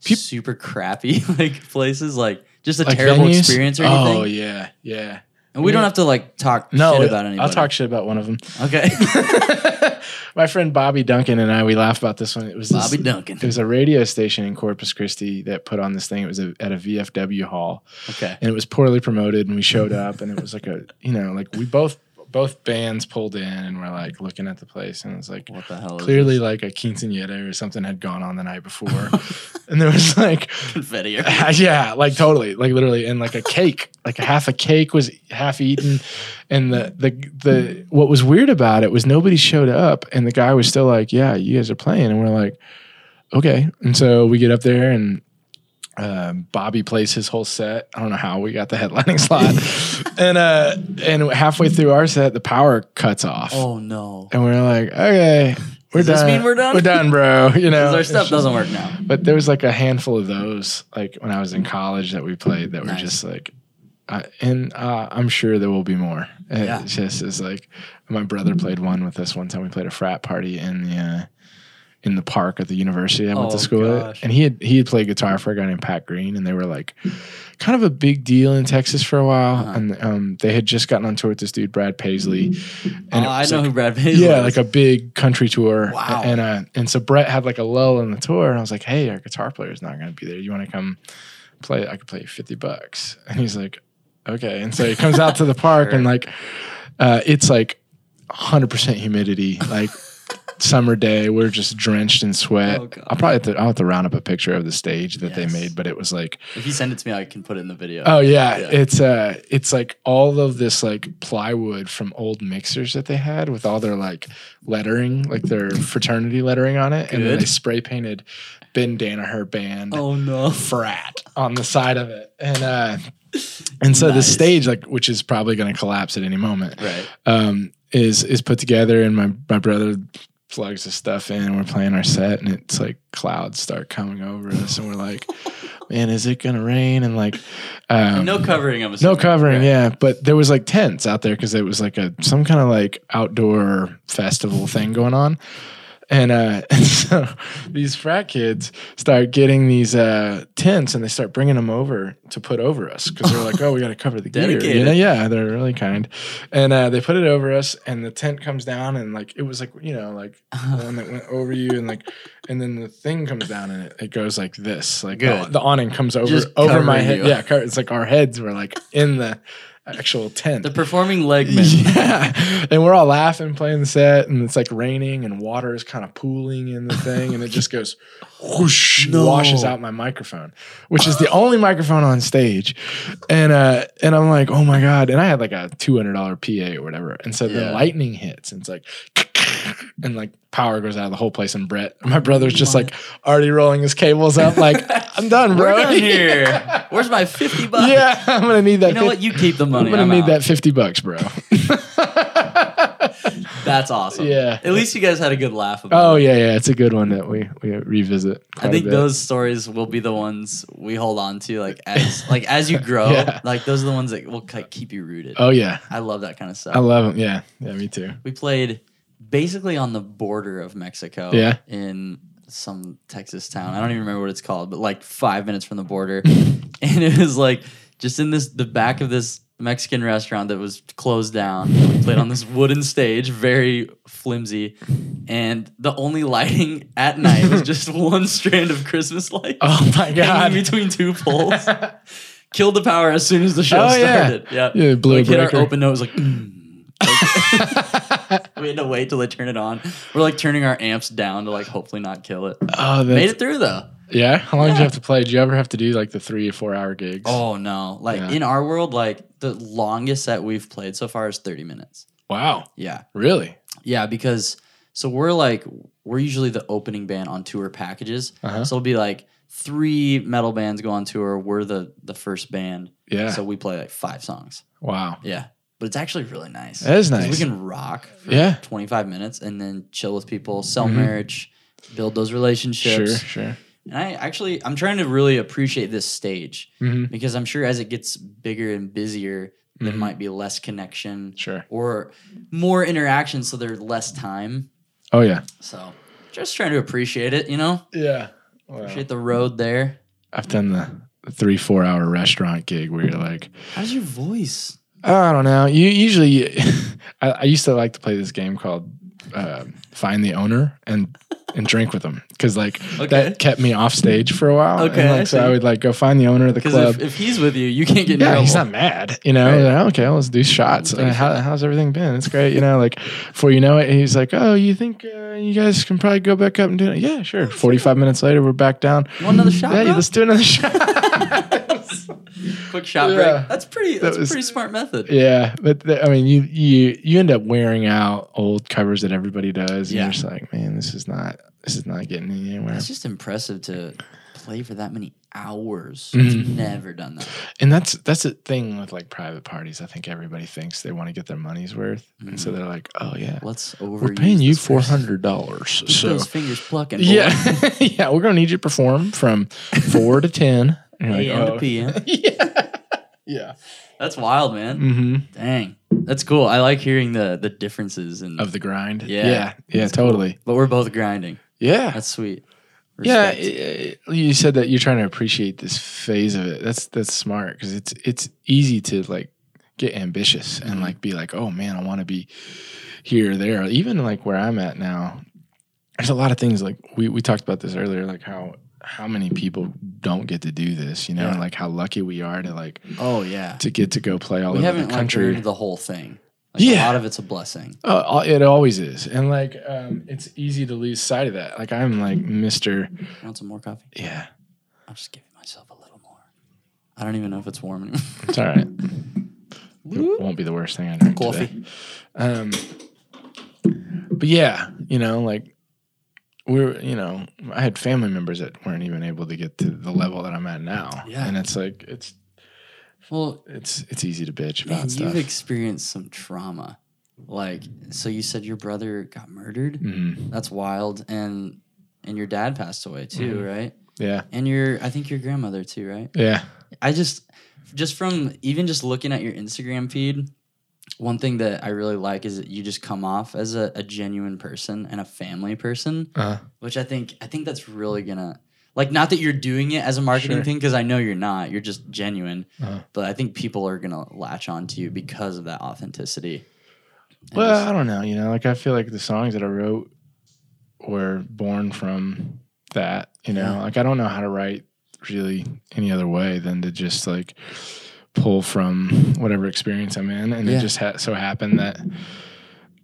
super crappy like places? Like just a like terrible venues? experience or anything? Oh yeah, yeah. And we don't have to like talk No, shit about anybody. I'll talk shit about one of them. Okay, My friend Bobby Duncan and I, we laugh about this one. It was this, Bobby Duncan. It was a radio station in Corpus Christi that put on this thing. It was a, at a VFW hall, Okay. and it was poorly promoted. And we showed up, and it was like a, you know, like we both both bands pulled in, and we're like looking at the place, and it was like What the hell? clearly like a quinceanera or something had gone on the night before, and there was like confetti? yeah, like totally, like literally, and like a cake, like a half a cake was half eaten, and the the the what was weird about it was nobody showed up, and the guy was still like, "Yeah, you guys are playing," and we're like, "Okay," and so we get up there and. Um, Bobby plays his whole set. I don't know how we got the headlining slot, and uh, and halfway through our set, the power cuts off, Oh no. and we're like, okay, we're Does this done. mean we're done? We're done, bro. You know, our stuff just- doesn't work now. but there was like a handful of those, like when I was in college, that we played that were just like, uh, and uh, I'm sure there will be more. It Yeah. just is like my brother played one with us one time. We played a frat party in the uh, in the park at the university I went Oh, to school gosh. at, and he had he had played guitar for a guy named Pat Green, and they were like kind of a big deal in Texas for a while, Uh-huh. and um, they had just gotten on tour with this dude Brad Paisley, and oh, I know like- who Brad Paisley yeah, is. like a big country tour. Wow. And uh, and so Brett had like a lull in the tour, and I was like, "Hey, our guitar player is not going to be there. You want to come play? I could play you fifty bucks." And he's like, "Okay." And so he comes out to the park, Sure. and like, uh, it's like hundred percent humidity, like. Summer day. We're just drenched in sweat. Oh, I'll probably have to, I'll have to round up a picture of the stage that Yes. they made, but it was like If you send it to me, I can put it in the video. Oh yeah. Yeah. it's uh, it's like all of this like plywood from old mixers that they had with all their like lettering, like their fraternity lettering on it, and then they spray painted Ben Danaher band oh no. frat on the side of it, and uh, and so the stage like which is probably going to collapse at any moment, Right. um, is is put together, and my my brother plugs the stuff in, and we're playing our set, and it's like clouds start coming over us, and we're like, man, is it gonna rain? And like, um, no covering. I'm no covering, Right. yeah. But there was like tents out there because it was like a some kind of like outdoor festival thing going on. And, uh, and so these frat kids start getting these uh, tents and they start bringing them over to put over us because they're like, oh, we got to cover the gear. You know? Yeah, they're really kind. And uh, they put it over us and the tent comes down and like it was like, you know, like the one that went over you and like, and then the thing comes down and it, it goes like this. Like the, the awning comes over, Just over my head. you. Yeah, it's like our heads were like in the actual tent. The performing leg men. yeah, and we're all laughing, playing the set, and it's like raining, and water is kind of pooling in the thing, and it just goes whoosh, No. washes out my microphone, which is the only microphone on stage, and uh, and I'm like, oh my god, and I had like a two hundred dollar PA or whatever, and so Yeah. the lightning hits, and it's like. And like power goes out of the whole place, and Brett, my brother's just like already rolling his cables up, like I'm done, bro. We're done here. Where's my 50 bucks? yeah, I'm gonna need that. You know what? You keep the money. I'm gonna I'm need out. that fifty bucks, bro. That's awesome. Yeah. At least you guys had a good laugh about Oh it. yeah, yeah, it's a good one that we we revisit. I think those stories will be the ones we hold on to, like as like as you grow. Yeah. Like those are the ones that will like, keep you rooted. Oh yeah, I love that kind of stuff. I love them. Yeah, yeah, me too. we played basically on the border of Mexico. Yeah. In some Texas town. I don't even remember what it's called, but like five minutes from the border. and it was like just in this the back of this Mexican restaurant that was closed down. We played on this wooden stage, very flimsy. And the only lighting at night was just one strand of Christmas lights Oh my god. between two poles. Killed the power as soon as the show Oh, started. Yeah. Yeah, it blew like hit our open note, it was like, mm. Like, we had to wait till they turn it on. We're like turning our amps down to like hopefully not kill it. oh, that's, Made it through though. Yeah. How long did you have to play? Do you ever have to do like the three or four hour gigs? Oh no. Like Yeah. in our world, like the longest set we've played so far is 30 minutes. wow. Yeah. Really? Yeah, because so we're like we're usually the opening band on tour packages. Uh-huh. So it'll be like three metal bands go on tour. We're the the first band. Yeah. So we play like five songs. wow. Yeah. But it's actually really nice. That is 'Cause nice. We can rock for Yeah. 25 minutes and then chill with people, sell Mhm. merch, build those Sure. relationships. Sure. Sure. And I actually I'm trying to really appreciate this stage hmm because I'm sure as it gets bigger and busier, there Mhm. might be less connection Sure. or more interaction so there's less time. Oh yeah. So just trying to appreciate it, you know? Yeah. Wow. Appreciate the road there. I've done the three four hour restaurant gig where you're like, How's your voice? Oh, I don't know. You usually, I, I used to like to play this game called uh, Find the Owner and and drink with them because like Okay. that kept me off stage for a while. Okay, and, I so I would like go find the owner of the club. if, if he's with you, you can't get yeah, he's not mad. You know, Right. Like, okay, let's do shots. Uh, how, how's everything been? It's great. You know, like before you know it, he's like, oh, you think uh, you guys can probably go back up and do it? Yeah, sure. Forty five minutes later, we're back down. Want another shot, Yeah, bro? let's do another shot. Quick shot Yeah. break. That's pretty. That's was- a pretty smart method. Yeah, but the, I mean, you you you end up wearing out old covers that everybody does, and Yeah. you're just like, man, this is not this is not getting anywhere. It's just impressive to play for that many hours. Mhm. I've never done that. And that's that's the thing with like private parties. I think everybody thinks they want to get their money's worth, and so they're like, oh yeah, Let's over. we're paying you four hundred dollars. So those fingers plucking. boy. yeah, yeah, we're gonna need you to perform from four to ten. And you're AM like, to "Oh." PM. Yeah, yeah. That's wild, man. Mm-hmm. Dang, that's cool. I like hearing the the differences and. Of the grind. Yeah. yeah, yeah, That's cool. totally. but we're both grinding. Yeah, That's sweet. Yeah, Respect. i- i- you said that you're trying to appreciate this phase of it. That's that's smart because it's it's easy to like get ambitious and Mhm. like be like, oh man, I want to be here or there. Even like where I'm at now, there's a lot of things like we we talked about this earlier, like how how many people don't get to do this, you know, Yeah. like how lucky we are to like oh yeah. to get to go play all We over haven't the country. earned the whole thing. Like, Yeah. a lot of it's a blessing. Uh, it always is, and like um, it's easy to lose sight of that. Like I'm like Mister. Want some more coffee? Yeah, I'm just giving myself a little more. I don't even know if it's warm anymore. it's all right. It won't be the worst thing I drink Coffee. today. Um, but yeah, you know, like we're, you know, I had family members that weren't even able to get to the level that I'm at now. Yeah. and it's like it's Well, it's it's easy to bitch about man, stuff. you've experienced some trauma. Like, so you said your brother got murdered. Mhm. That's wild, and and your dad passed away too, Mm-hmm. right? Yeah, And your, I think your grandmother too, right? yeah, I just, just from even just looking at your Instagram feed, one thing that I really like is that you just come off as a, a genuine person and a family person, uh, which I think I think that's really gonna like not that you're doing it as a marketing Sure. thing because I know you're not. You're just genuine, Uh-huh. but I think people are gonna latch on to you because of that authenticity. And Well, just- I don't know. You know, like I feel like the songs that I wrote were born from that. You know, Yeah. like I don't know how to write really any other way than to just like pull from whatever experience I'm in, and Yeah. it just ha- so happened that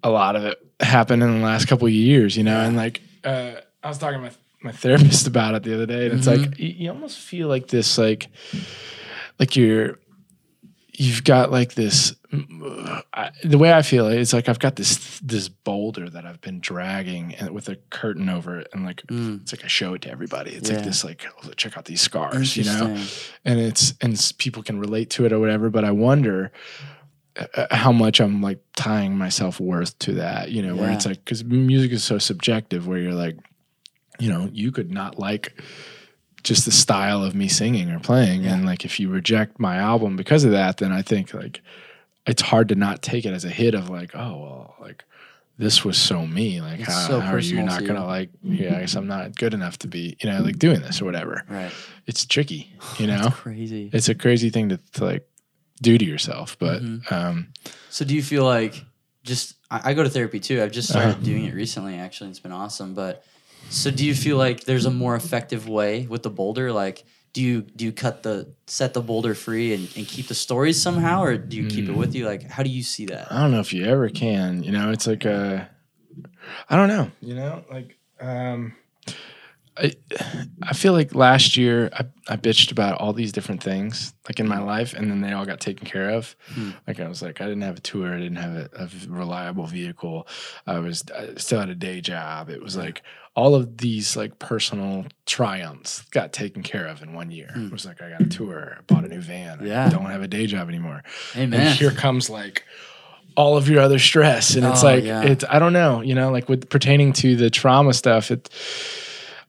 a lot of it happened in the last couple of years. You know, and like uh, I was talking to my my therapist about it the other day, and it's Mm-hmm. like you, you almost feel like this, like like you're you've got like this I, the way I feel it, it's like I've got this this boulder that I've been dragging and with a curtain over it, and like Mm. it's like I show it to everybody. It's Yeah. like this, like oh, check out these scars, you know, and it's and people can relate to it or whatever. But I wonder uh, how much I'm like tying my self worth to that, you know, where it's like because music is so subjective, where you're like, you know, you could not like just the style of me singing or playing. And like if you reject my album because of that, then I think like it's hard to not take it as a hit of like, oh well, like this was so me. Like It's how, so how are you not to gonna you. like yeah, I guess I'm not good enough to be, you know, like doing this or whatever. Right. It's tricky, you know? Crazy. it's a crazy thing to, to like do to yourself. But Mm-hmm. um So do you feel like just I, I go to therapy too. I've just started Uh-huh. doing it recently actually. It's been awesome. But so do you feel like there's a more effective way with the boulder? Like do you do you cut the set the boulder free and, and keep the stories somehow or do you keep it with mm. you? Like how do you see that? I don't know if you ever can. You know, it's like a, I don't know. You know, like um, I I feel like last year I, I bitched about all these different things like in my mm. life, and then they all got taken care of. Hmm. Like I was like, I didn't have a tour, I didn't have a, a reliable vehicle, I was I still had a day job. It was like all of these like personal triumphs got taken care of in one year. Hmm. It was like I got a tour, I bought a new van, Yeah. I don't have a day job anymore. Amen. And here comes like all of your other stress. And it's Oh, like, yeah. it's, I don't know, you know, like with pertaining to the trauma stuff, it,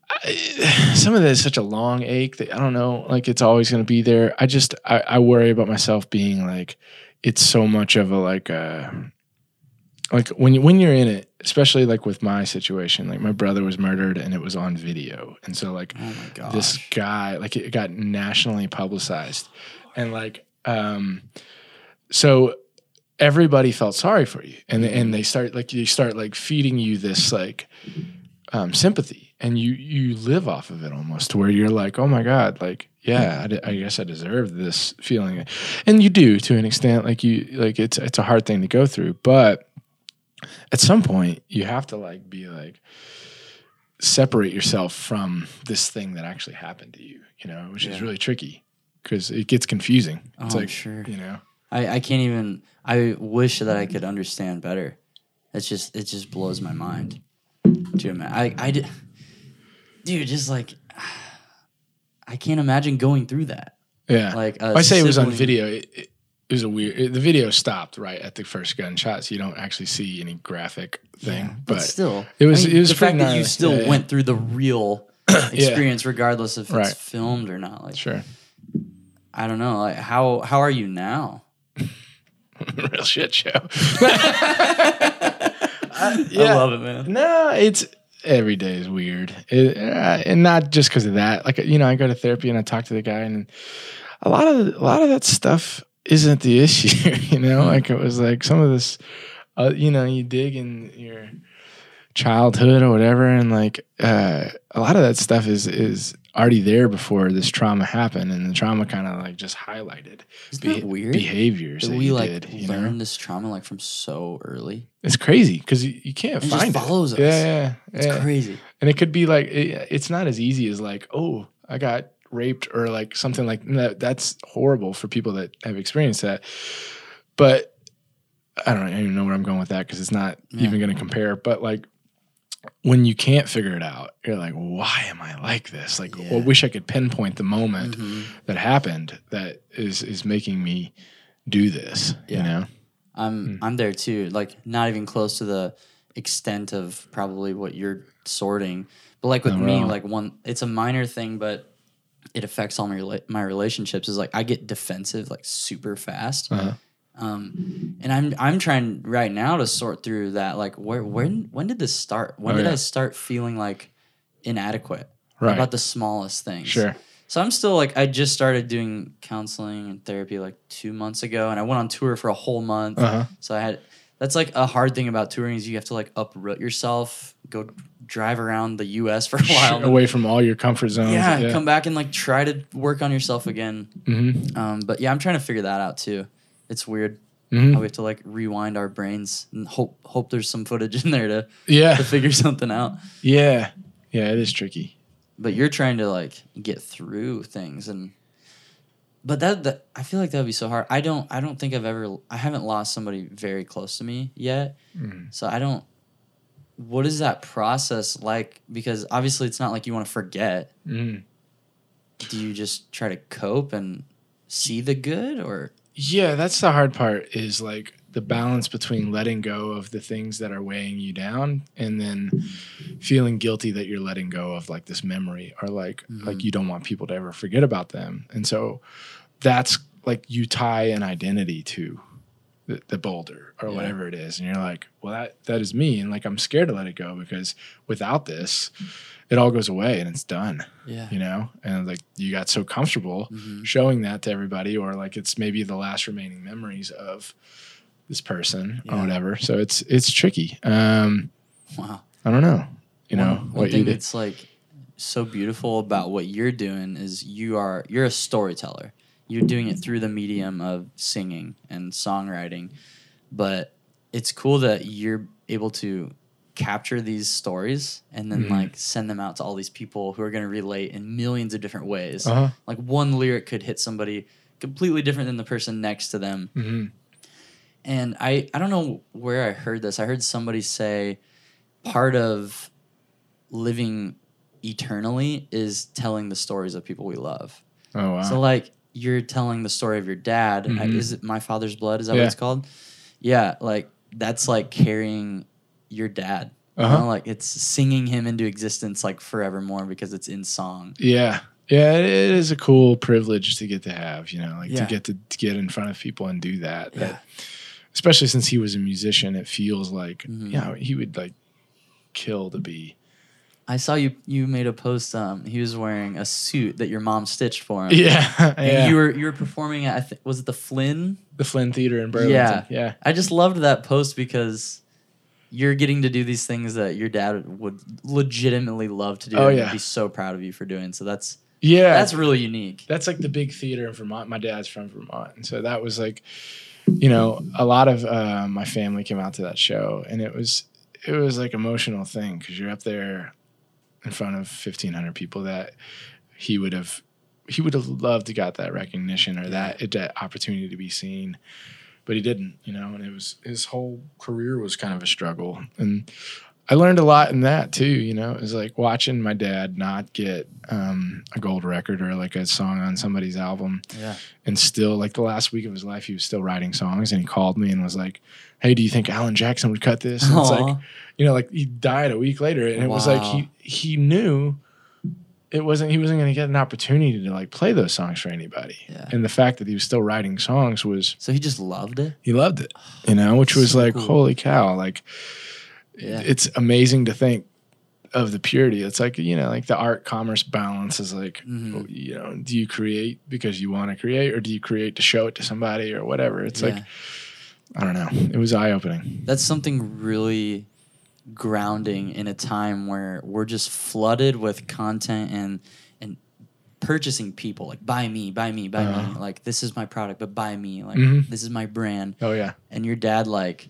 I, some of that is such a long ache that I don't know, like it's always going to be there. I just, I, I worry about myself being like, it's so much of a, like, a like when you when you're in it, especially like with my situation, like my brother was murdered and it was on video, and so like oh this guy like it got nationally publicized. And like um so everybody felt sorry for you. And and they start like you start like feeding you this like um sympathy. And you you live off of it almost to where you're like oh my god like yeah I, di- I guess I deserve this feeling. And you do to an extent like you like it's it's a hard thing to go through. But at some point you have to like be like separate yourself from this thing that actually happened to you, you know, which is really tricky because it gets confusing. It's Oh, like, sure. you know, I, I can't even I wish that I could understand better. It's just it just blows my mind. To imagine, I I did, dude, just like I can't imagine going through that. yeah. Like I say it was on video. It, it, it was a weird. It, the video stopped right at the first gunshot, so you don't actually see any graphic thing. but, but still, it was- I mean, it was the fact pretty that you still Yeah, yeah. went through the real experience, regardless if it's filmed or not. Like sure, I don't know, like how how are you now? real shit show. I love it, man. No, it's every day is weird, It- uh, and not just because of that. Like you know, I go to therapy and I talk to the guy, and a lot of a lot of that stuff isn't the issue. You know, like it was like some of this, uh, you know, you dig in you're childhood or whatever and like uh, a lot of that stuff is is already there before this trauma happened and the trauma kind of like just highlighted that weird? behaviors that we like did, you learn know? this trauma like from so early. it's crazy because you, you can't It just find follows it us. yeah yeah, It's yeah. crazy. and it could be like it, it's not as easy as like oh i got raped or like something like that that's horrible for people that have experienced that but i don't even know where i'm going with that because it's not Yeah. even going to compare but like when you can't figure it out you're like why am i like this like Yeah. i wish i could pinpoint the moment Mhm. that happened that is is making me do this Yeah. you know I'm Hmm. I'm there too. Like not even close to the extent of probably what you're sorting. But like with Oh, me, like one, it's a minor thing, but it affects all my rela- my relationships. Is like I get defensive like super fast. Uh-huh. Um, and I'm I'm trying right now to sort through that. Like where when when did this start? When Oh, did yeah. I start feeling like inadequate right about the smallest things? sure So I'm still like I just started doing counseling and therapy like two months ago, and I went on tour for a whole month. uh-huh So I had that's like a hard thing about touring is you have to like uproot yourself, go drive around the U.S. for a while, away from all your comfort zones yeah, come back and like try to work on yourself again. hmm Um, but yeah, I'm trying to figure that out too. It's weird hmm how we have to like rewind our brains and hope hope there's some footage in there to yeah to figure something out. Yeah. Yeah, it is tricky. But you're trying to like get through things and. But that, that I feel like that would be so hard. I don't I don't think I've ever I haven't lost somebody very close to me yet. Mm. So I don't. What is that process like? Because obviously it's not like you want to forget. Mm. Do you just try to cope and see the good, or Yeah, that's the hard part is like the balance between letting go of the things that are weighing you down and then feeling guilty that you're letting go of like this memory or like like Mhm. you don't want people to ever forget about them. And so that's like you tie an identity to the, the boulder or Yeah. whatever it is and you're like, well that that is me and like I'm scared to let it go because without this it all goes away and it's done. yeah, you know and like you got so comfortable Mhm. showing that to everybody or like it's maybe the last remaining memories of this person or whatever so it's it's tricky um wow. i don't know you know one, thing that's like so beautiful about what you're doing is you are you're a storyteller. You're doing it through the medium of singing and songwriting, but it's cool that you're able to capture these stories and then Mhm. like send them out to all these people who are going to relate in millions of different ways. uh-huh Like one lyric could hit somebody completely different than the person next to them. hmm And I, I don't know where I heard this. I heard somebody say part of living eternally is telling the stories of people we love. oh wow So like you're telling the story of your dad. Mhm. Is it My Father's Blood? Is that Yeah. what it's called? Yeah, like that's like carrying your dad. You Uh-huh. know, like it's singing him into existence like forevermore because it's in song. yeah yeah it, it is a cool privilege to get to have you know like Yeah. to get to, to get in front of people and do that Yeah. that especially since he was a musician it feels like Mhm. you know he would like kill to be I saw you you made a post um he was wearing a suit that your mom stitched for him. yeah And yeah you were you were performing at I think was it the Flynn? the flynn theater in burlington Yeah. yeah I just loved that post because you're getting to do these things that your dad would legitimately love to do. Oh, and yeah. be so proud of you for doing. So that's yeah that's really unique. that's like the big theater in Vermont. My dad's from Vermont, and so that was like, you know, a lot of uh, my family came out to that show, and it was it was like emotional thing because you're up there in front of fifteen hundred people that he would have he would have loved to got that recognition or that that opportunity to be seen, but he didn't, you know, and it was his whole career was kind of a struggle and. I learned a lot in that too, you know. It was like watching my dad not get um, a gold record or like a song on somebody's album Yeah. and still like the last week of his life he was still writing songs and he called me and was like hey do you think alan jackson would cut this and it's like you know like he died a week later and it was like he he knew it wasn't he wasn't going to get an opportunity to like play those songs for anybody Yeah. and the fact that he was still writing songs was So he just loved it. he loved it you know which was So like cool. holy cow like Yeah. it's amazing to think of the purity it's like you know like the art commerce balance is like Mhm. you know do you create because you want to create or do you create to show it to somebody or whatever it's like i don't know it was eye-opening That's something really grounding in a time where we're just flooded with content and and purchasing people like buy me, buy me, buy me. Uh-huh. Like this is my product, but buy me. Like Mhm. this is my brand. Oh yeah. And your dad like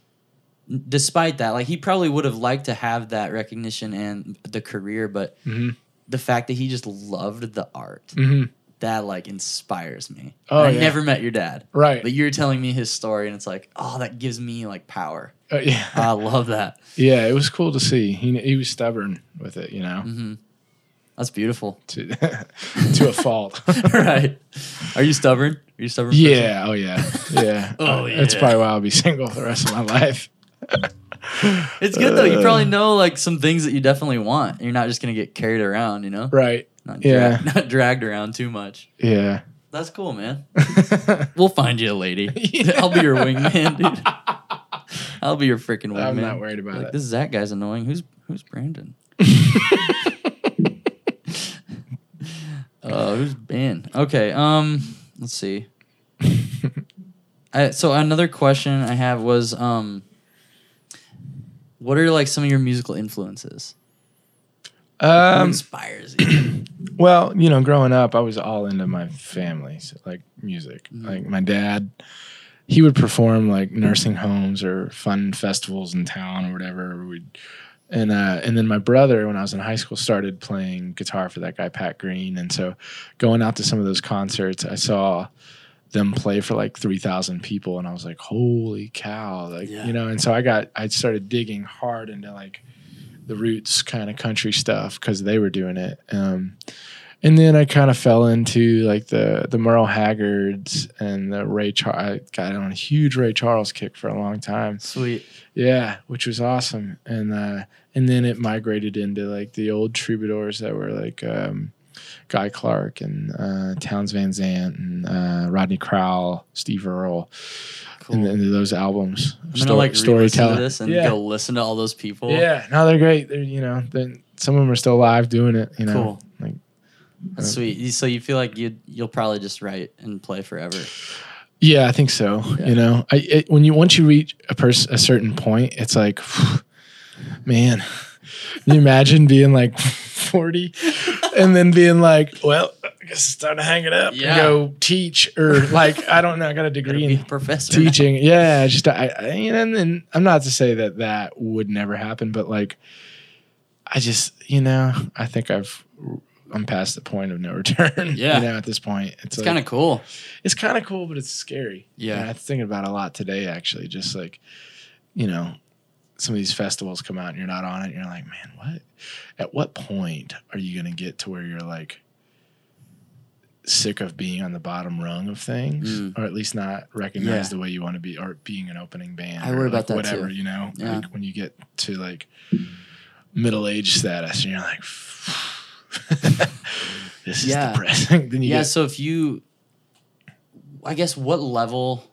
despite that, like he probably would have liked to have that recognition and the career, but hmm the fact that he just loved the art hmm that like inspires me. Oh, I yeah. never met your dad, Right. but you're telling me his story, and it's like, oh, that gives me like power. Uh, yeah. I love that. yeah. It was cool to see. He he was stubborn with it, you know, hmm That's beautiful. to to a fault. right? Are you stubborn? Are you stubborn? person? yeah. Oh yeah. Yeah. Oh, yeah. That's probably why I'll be single the rest of my life. It's good though. You probably Uh. know like some things that you definitely want. You're not just gonna get carried around, you know, Right. not Yeah. dra- not dragged around too much. Yeah. That's cool, man. We'll find you a lady. Yeah. I'll be your wingman, dude. I'll be your freaking wingman. I'm not worried about Like it. this Zach guy's annoying. Who's who's Brandon? Uh, who's Ben? Okay. Um, let's see. I, so another question I have was um, what are like some of your musical influences? Who um, inspires you? Well, you know, growing up, I was all into my family, so, like music. Mhm. Like my dad, he would perform like nursing homes or fun festivals in town or whatever. We'd, and uh, and then my brother, when I was in high school, started playing guitar for that guy Pat Green, and so going out to some of those concerts, I saw them play for like 3000 people and i was like holy cow like Yeah. you know and so i got i started digging hard into like the roots kind of country stuff because they were doing it um and then I kind of fell into like the the Merle Haggards and the Ray Charles. I got on a huge Ray Charles kick for a long time. Sweet. Yeah, which was awesome. And uh, and then it migrated into like the old troubadours that were like um, Guy Clark and uh, Townes Van Zandt and uh, Rodney Crowell, Steve Earle, Cool. and, and those albums. I'm gonna like storytelling. this and yeah. go listen to all those people. Yeah, no, they're great. They're you know, then some of them are still alive doing it. You know, Cool. like That's sweet. So you feel like you you'll probably just write and play forever. Yeah, I think so. Yeah. You know, I it, when you once you reach a person a certain point, it's like, man, can you imagine being like forty and then being like, well, I guess it's time to hang it up Yeah. and go teach or like I don't know, I got a degree in professor. teaching. Yeah, I just I, I and, and I'm not to say that that would never happen, but like, I just you know I think I've. I'm past the point of no return. Yeah. you know, at this point, it's, It's like, kind of cool. it's kind of cool, but it's scary. Yeah. And I was thinking about it a lot today, actually. Just like, you know, some of these festivals come out and you're not on it. And you're like, man, what? At what point are you going to get to where you're like sick of being on the bottom rung of things, Mm. or at least not recognized Yeah. the way you want to be, or being an opening band? I or, worry like, about that whatever, too. you know, Yeah. like when you get to like middle age status and you're like, this is Yeah. depressing. then you yeah. get So if you, I guess, what level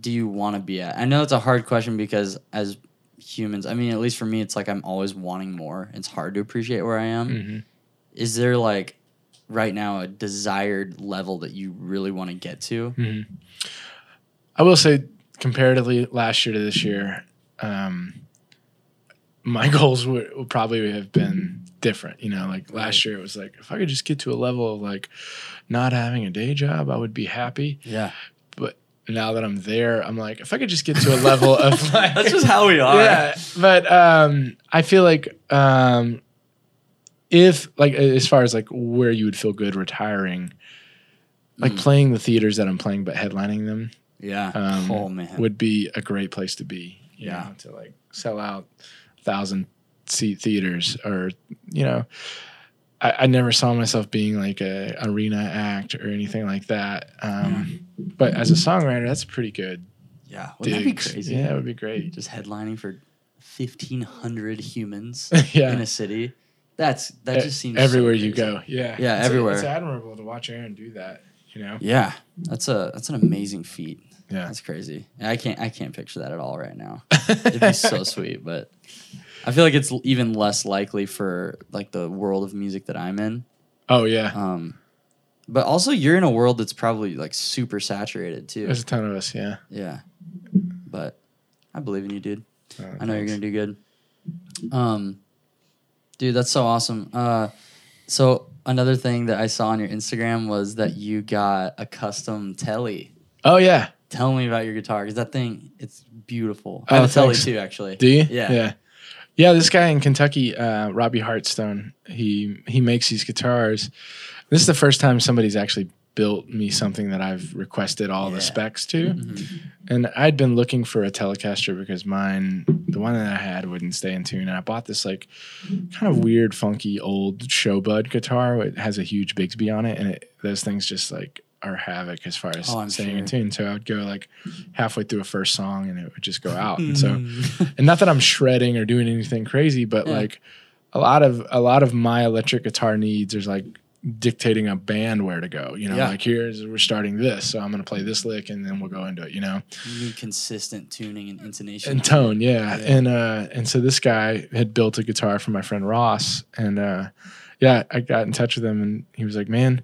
do you want to be at? I know it's a hard question because as humans, I mean, at least for me, it's like I'm always wanting more. It's hard to appreciate where I am. Mhm. Is there like right now a desired level that you really want to get to? Mhm. I will say, comparatively, last year to this year, um, my goals would, would probably have been different. You know, like last year, it was like if I could just get to a level of like not having a day job, I would be happy. Yeah, But now that I'm there, I'm like, if I could just get to a level of like, that's just how we are. yeah. But um, I feel like um, if like as far as like where you would feel good retiring, like Mm. playing the theaters that I'm playing, but headlining them Yeah. um, oh man. would be a great place to be. Yeah. know, to like sell out thousand seat theaters, or you know, I, I never saw myself being like a arena act or anything like that. Um, But as a songwriter, that's pretty good. yeah. Wouldn't that be crazy? Yeah, it would be great. Just headlining for fifteen hundred humans yeah. in a city. That's that just seems so everywhere you go. Yeah, Yeah, It's- everywhere. It's admirable to watch Aaron do that. You know. Yeah, that's a that's an amazing feat. Yeah. That's crazy. I can't I can't picture that at all right now. It'd be so sweet, but I feel like it's even less likely for like the world of music that I'm in. oh yeah. Um, but also you're in a world that's probably like super saturated too. There's a ton of us. Yeah. Yeah, but I believe in you, dude. Oh, I know you're gonna do good. Um, dude, that's so awesome. Uh, so another thing that I saw on your Instagram was that you got a custom telly. Oh yeah. Tell me about your guitar because that thing it's beautiful. Oh, I have a telly thanks. too, actually. Do you? Yeah. Yeah. Yeah, this guy in Kentucky, uh, Robbie Hartstone, he he makes these guitars. This is the first time somebody's actually built me something that I've requested all Yeah. the specs to. Mhm. And I'd been looking for a Telecaster because mine, the one that I had, wouldn't stay in tune. And I bought this like kind of weird, funky old Showbud guitar. It has a huge Bigsby on it, and it, those things just like are havoc as far as Oh, in tune. So I would go like halfway through a first song, and it would just go out. And so, Mm. and not that I'm shredding or doing anything crazy, but Yeah. like a lot of a lot of my electric guitar needs is like dictating a band where to go. You know, Yeah. like here's we're starting this, so I'm gonna play this lick, and then we'll go into it. You know you need consistent tuning and intonation. and tone yeah. Yeah. and uh and so this guy had built a guitar for my friend ross and uh yeah i got in touch with him and he was like man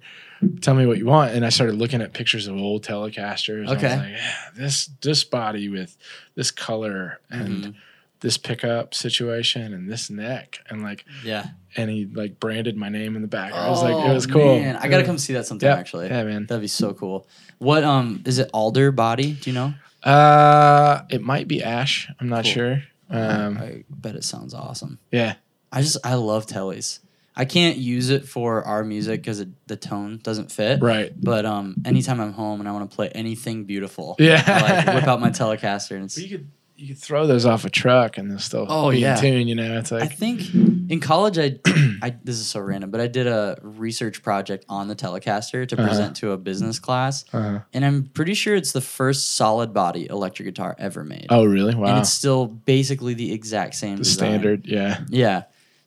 tell me what you want and i started looking at pictures of old telecasters and I was Okay. like, yeah, this this body with this color and Mhm. this pickup situation and this neck and like Yeah. and he like branded my name in the back i was like it was cool Oh, Man, I gotta come see that sometime. Actually, yeah man that'd be so cool. What um is it? Alder body? Do you know? uh it might be ash i'm not Cool. sure um I bet it sounds awesome. yeah I just I love tellies. I can't use it for our music because the tone doesn't fit. right But um, anytime I'm home and I want to play anything beautiful, Yeah. I like whip out my Telecaster and it's. But you could you could throw those off a truck and they'll still Oh, be yeah. in tune. You know, it's like I think in college I, I this is so random, but I did a research project on the Telecaster to Uh-huh. present to a business class, uh, and I'm pretty sure it's the first solid body electric guitar ever made. oh really? Wow! And it's still basically the exact same the design. standard. Yeah, Yeah.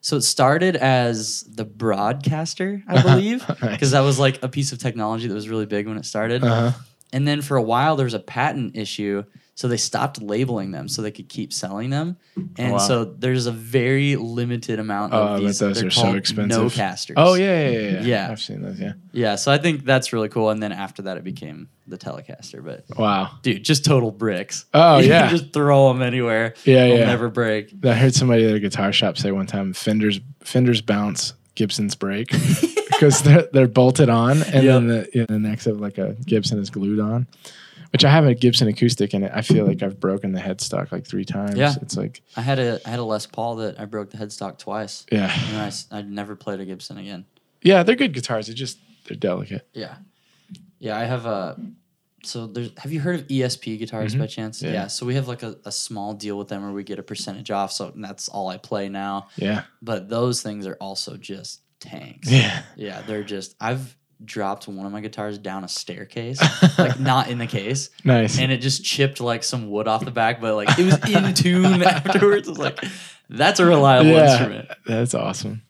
So it started as the broadcaster, I believe, because Nice. that was like a piece of technology that was really big when it started. uh-huh. And then for a while there was a patent issue, so they stopped labeling them so they could keep selling them. Oh, and Wow. so there's a very limited amount Oh, of bet these. those they're so expensive. Nocasters. Oh yeah, yeah, yeah, yeah. Yeah. I've seen those. Yeah. Yeah. So I think that's really cool. And then after that, it became the Telecaster. But Wow. dude, just total bricks. Oh, You can yeah. just throw them anywhere. Yeah, They'll yeah. never break. I heard somebody at a guitar shop say one time, "Fenders, Fenders bounce, Gibsons break," because they're they're bolted on, and then the the necks of like a Gibson is glued on. Which I have a Gibson acoustic, and I feel like I've broken the headstock like three times. Yeah. It's like, I had a I had a Les Paul that I broke the headstock twice. yeah, And I, I never played a Gibson again. yeah, they're good guitars. They're just they're delicate. Yeah, yeah. I have a. So there's. Have you heard of ESP guitars Mhm. by chance? Yeah. Yeah. So we have like a, a small deal with them where we get a percentage off. So that's all I play now. Yeah, But those things are also just tanks. yeah. Yeah, they're just. I've dropped one of my guitars down a staircase, like not in the case, Nice. and it just chipped like some wood off the back, but like it was in tune afterwards. It's like that's a reliable yeah, instrument. that's awesome.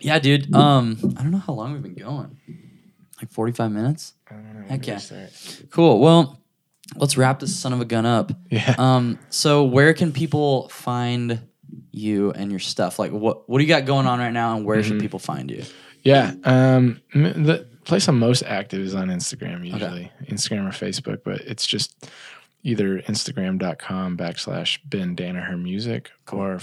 Yeah, dude. Um, I don't know how long we've been going. Like forty-five minutes. I don't know. Yeah. Cool. Well, let's wrap this son of a gun up. Yeah. Um, so where can people find you and your stuff? Like, what what do you got going on right now, and where should Mhm. people find you? Yeah. Um, the place I'm most active is on Instagram, usually Instagram or Facebook, but it's just either Instagram.com backslash Ben Danaher Music or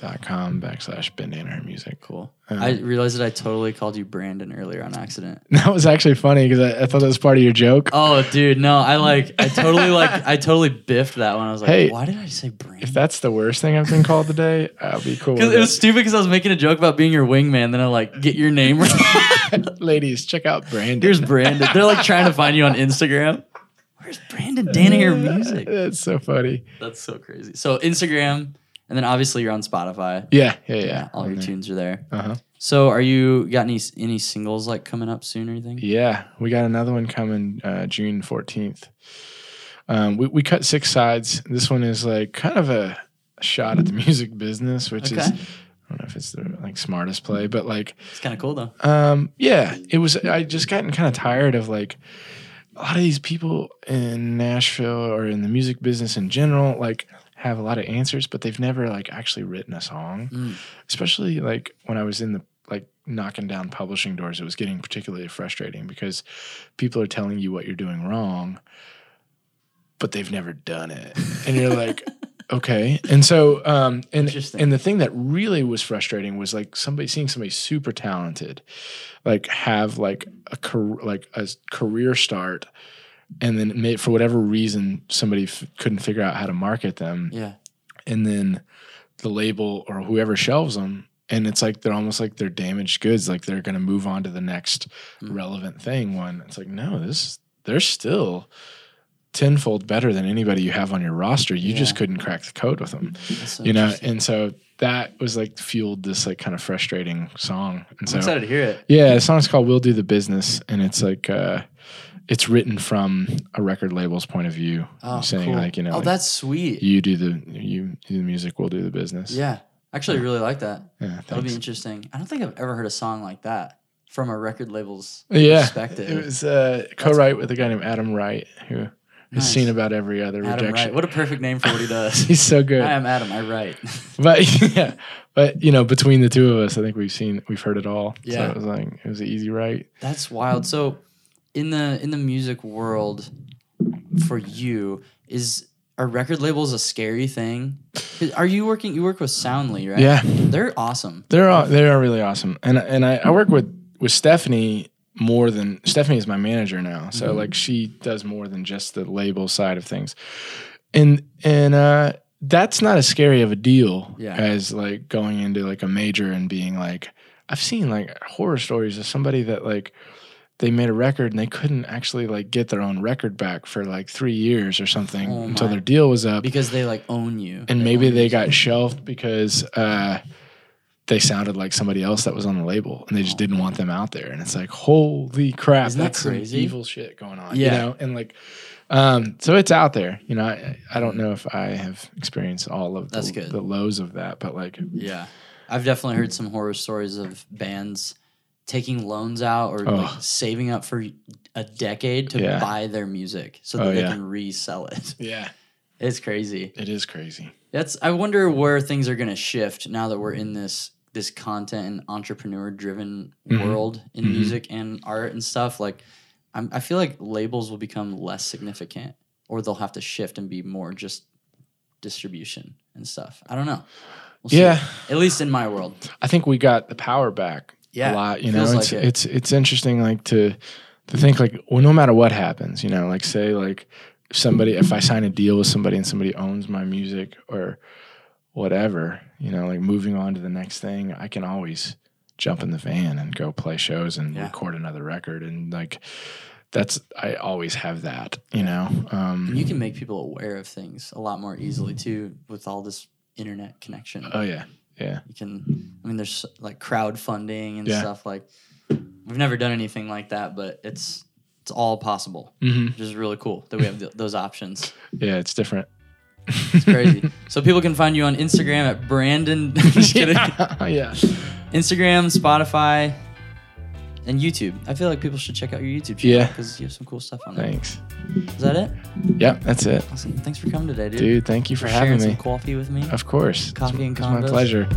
Facebook.com backslash Ben Danaher Music. Cool. Um, I realized that I totally called you Brandon earlier on accident. That was actually funny because I, I thought that was part of your joke. Oh, dude, no, I like, I totally like, I totally biffed that one. I was like, Hey, why did I say Brandon? If that's the worst thing I've been called today, I'll be cool. Because with it was stupid because I was making a joke about being your wingman. Then I like get your name right. Ladies, check out Brandon. Here's Brandon. They're like trying to find you on Instagram. Where's Brandon Danaher music? That's so funny. That's so crazy. So Instagram, and then obviously you're on Spotify. Yeah, yeah, yeah. all your tunes are there. Uh huh. So are you got any any singles like coming up soon or anything? Yeah, we got another one coming uh, June 14th. Um, we, we cut six sides. This one is like kind of a shot at the music business, which is, I don't know if it's the like smartest play, but like, It's kind of cool though. um, yeah, it was, I just gotten kind of tired of like a lot of these people in Nashville or in the music business in general, like have a lot of answers, but they've never like actually written a song Mm. especially like when I was in the like knocking down publishing doors, it was getting particularly frustrating because people are telling you what you're doing wrong, but they've never done it. And you're like, okay. And so, um, and and the thing that really was frustrating was like somebody seeing somebody super talented, like have like a car- like a career start, and then for whatever reason somebody f- couldn't figure out how to market them, Yeah. and then the label or whoever shelves them. And it's like they're almost like they're damaged goods, like they're going to move on to the next Mm. relevant thing. When it's like, no, this they're still tenfold better than anybody you have on your roster. You just couldn't crack the code with them, so you know. And so that was like fueled this like kind of frustrating song. And I'm so excited to hear it. yeah, the song's called "We'll Do the Business," and it's like uh, it's written from a record label's point of view, Oh, saying cool. like you know, oh, like, that's sweet. you do the you do the music, we'll do the business. yeah. Actually, I really like that. yeah, That'll be interesting. I don't think I've ever heard a song like that from a record label's Yeah, perspective. it was uh, co-write with a guy named Adam Wright, who has Nice. seen about every other Adam rejection. Wright. What a perfect name for what he does. He's so good. I'm Adam. I write. but yeah, but you know, between the two of us, I think we've seen, we've heard it all. so Yeah. it was like it was an easy write. That's wild. So, in the in the music world, for you, is are record labels a scary thing? Are you working? You work with Soundly, right? Yeah. they're awesome. They're all, they are really awesome, and and I, I work with with Stephanie more than Stephanie is my manager now, so Mhm. like she does more than just the label side of things, and and uh, that's not as scary of a deal Yeah. as like going into like a major and being like I've seen like horror stories of somebody that like they made a record and they couldn't actually like get their own record back for like three years or something Oh until their deal was up because they like own you. and maybe they you. got shelved because uh, they sounded like somebody else that was on the label, and they just didn't want them out there. And it's like, holy crap, Isn't that that's some crazy? evil shit going on. Yeah. you know, and like, um, so it's out there. You know, I, I don't know if I have experienced all of That's the, good. the lows of that, but like, Yeah, I've definitely heard some horror stories of bands taking loans out or like saving up for a decade to Yeah. buy their music so that Oh, they yeah. can resell it. yeah, It's crazy. it is crazy. That's I wonder where things are going to shift now that we're in this this content and entrepreneur driven Mhm. world in Mhm. music and art and stuff. Like, I'm, I feel like labels will become less significant, or they'll have to shift and be more just distribution and stuff. I don't know. We'll see. Yeah. at least in my world. I think we got the power back Yeah, a lot. You know, it's like it. it's it's interesting like to to think like well, no matter what happens, you know, like say like if somebody if I sign a deal with somebody and somebody owns my music or whatever, you know, like moving on to the next thing, I can always jump in the van and go play shows and Yeah. record another record and like that's I always have that, you know. Um you can make people aware of things a lot more easily too with all this internet connection. oh yeah. Yeah. you can, I mean, there's like crowdfunding and Yeah. stuff like. We've never done anything like that, but it's it's all possible, hmm which is really cool that we have th- those options. Yeah, it's different. It's crazy. so people can find you on Instagram at Brandon. Just kidding. yeah. yeah. Instagram, Spotify, and YouTube. I feel like people should check out your YouTube channel Yeah. because you have some cool stuff on there. Thanks. Is that it? Yep, that's it. Awesome. Thanks for coming today, dude. Dude, thank you for, for having some me. coffee with me. Of course. Coffee it's, and it's my pleasure.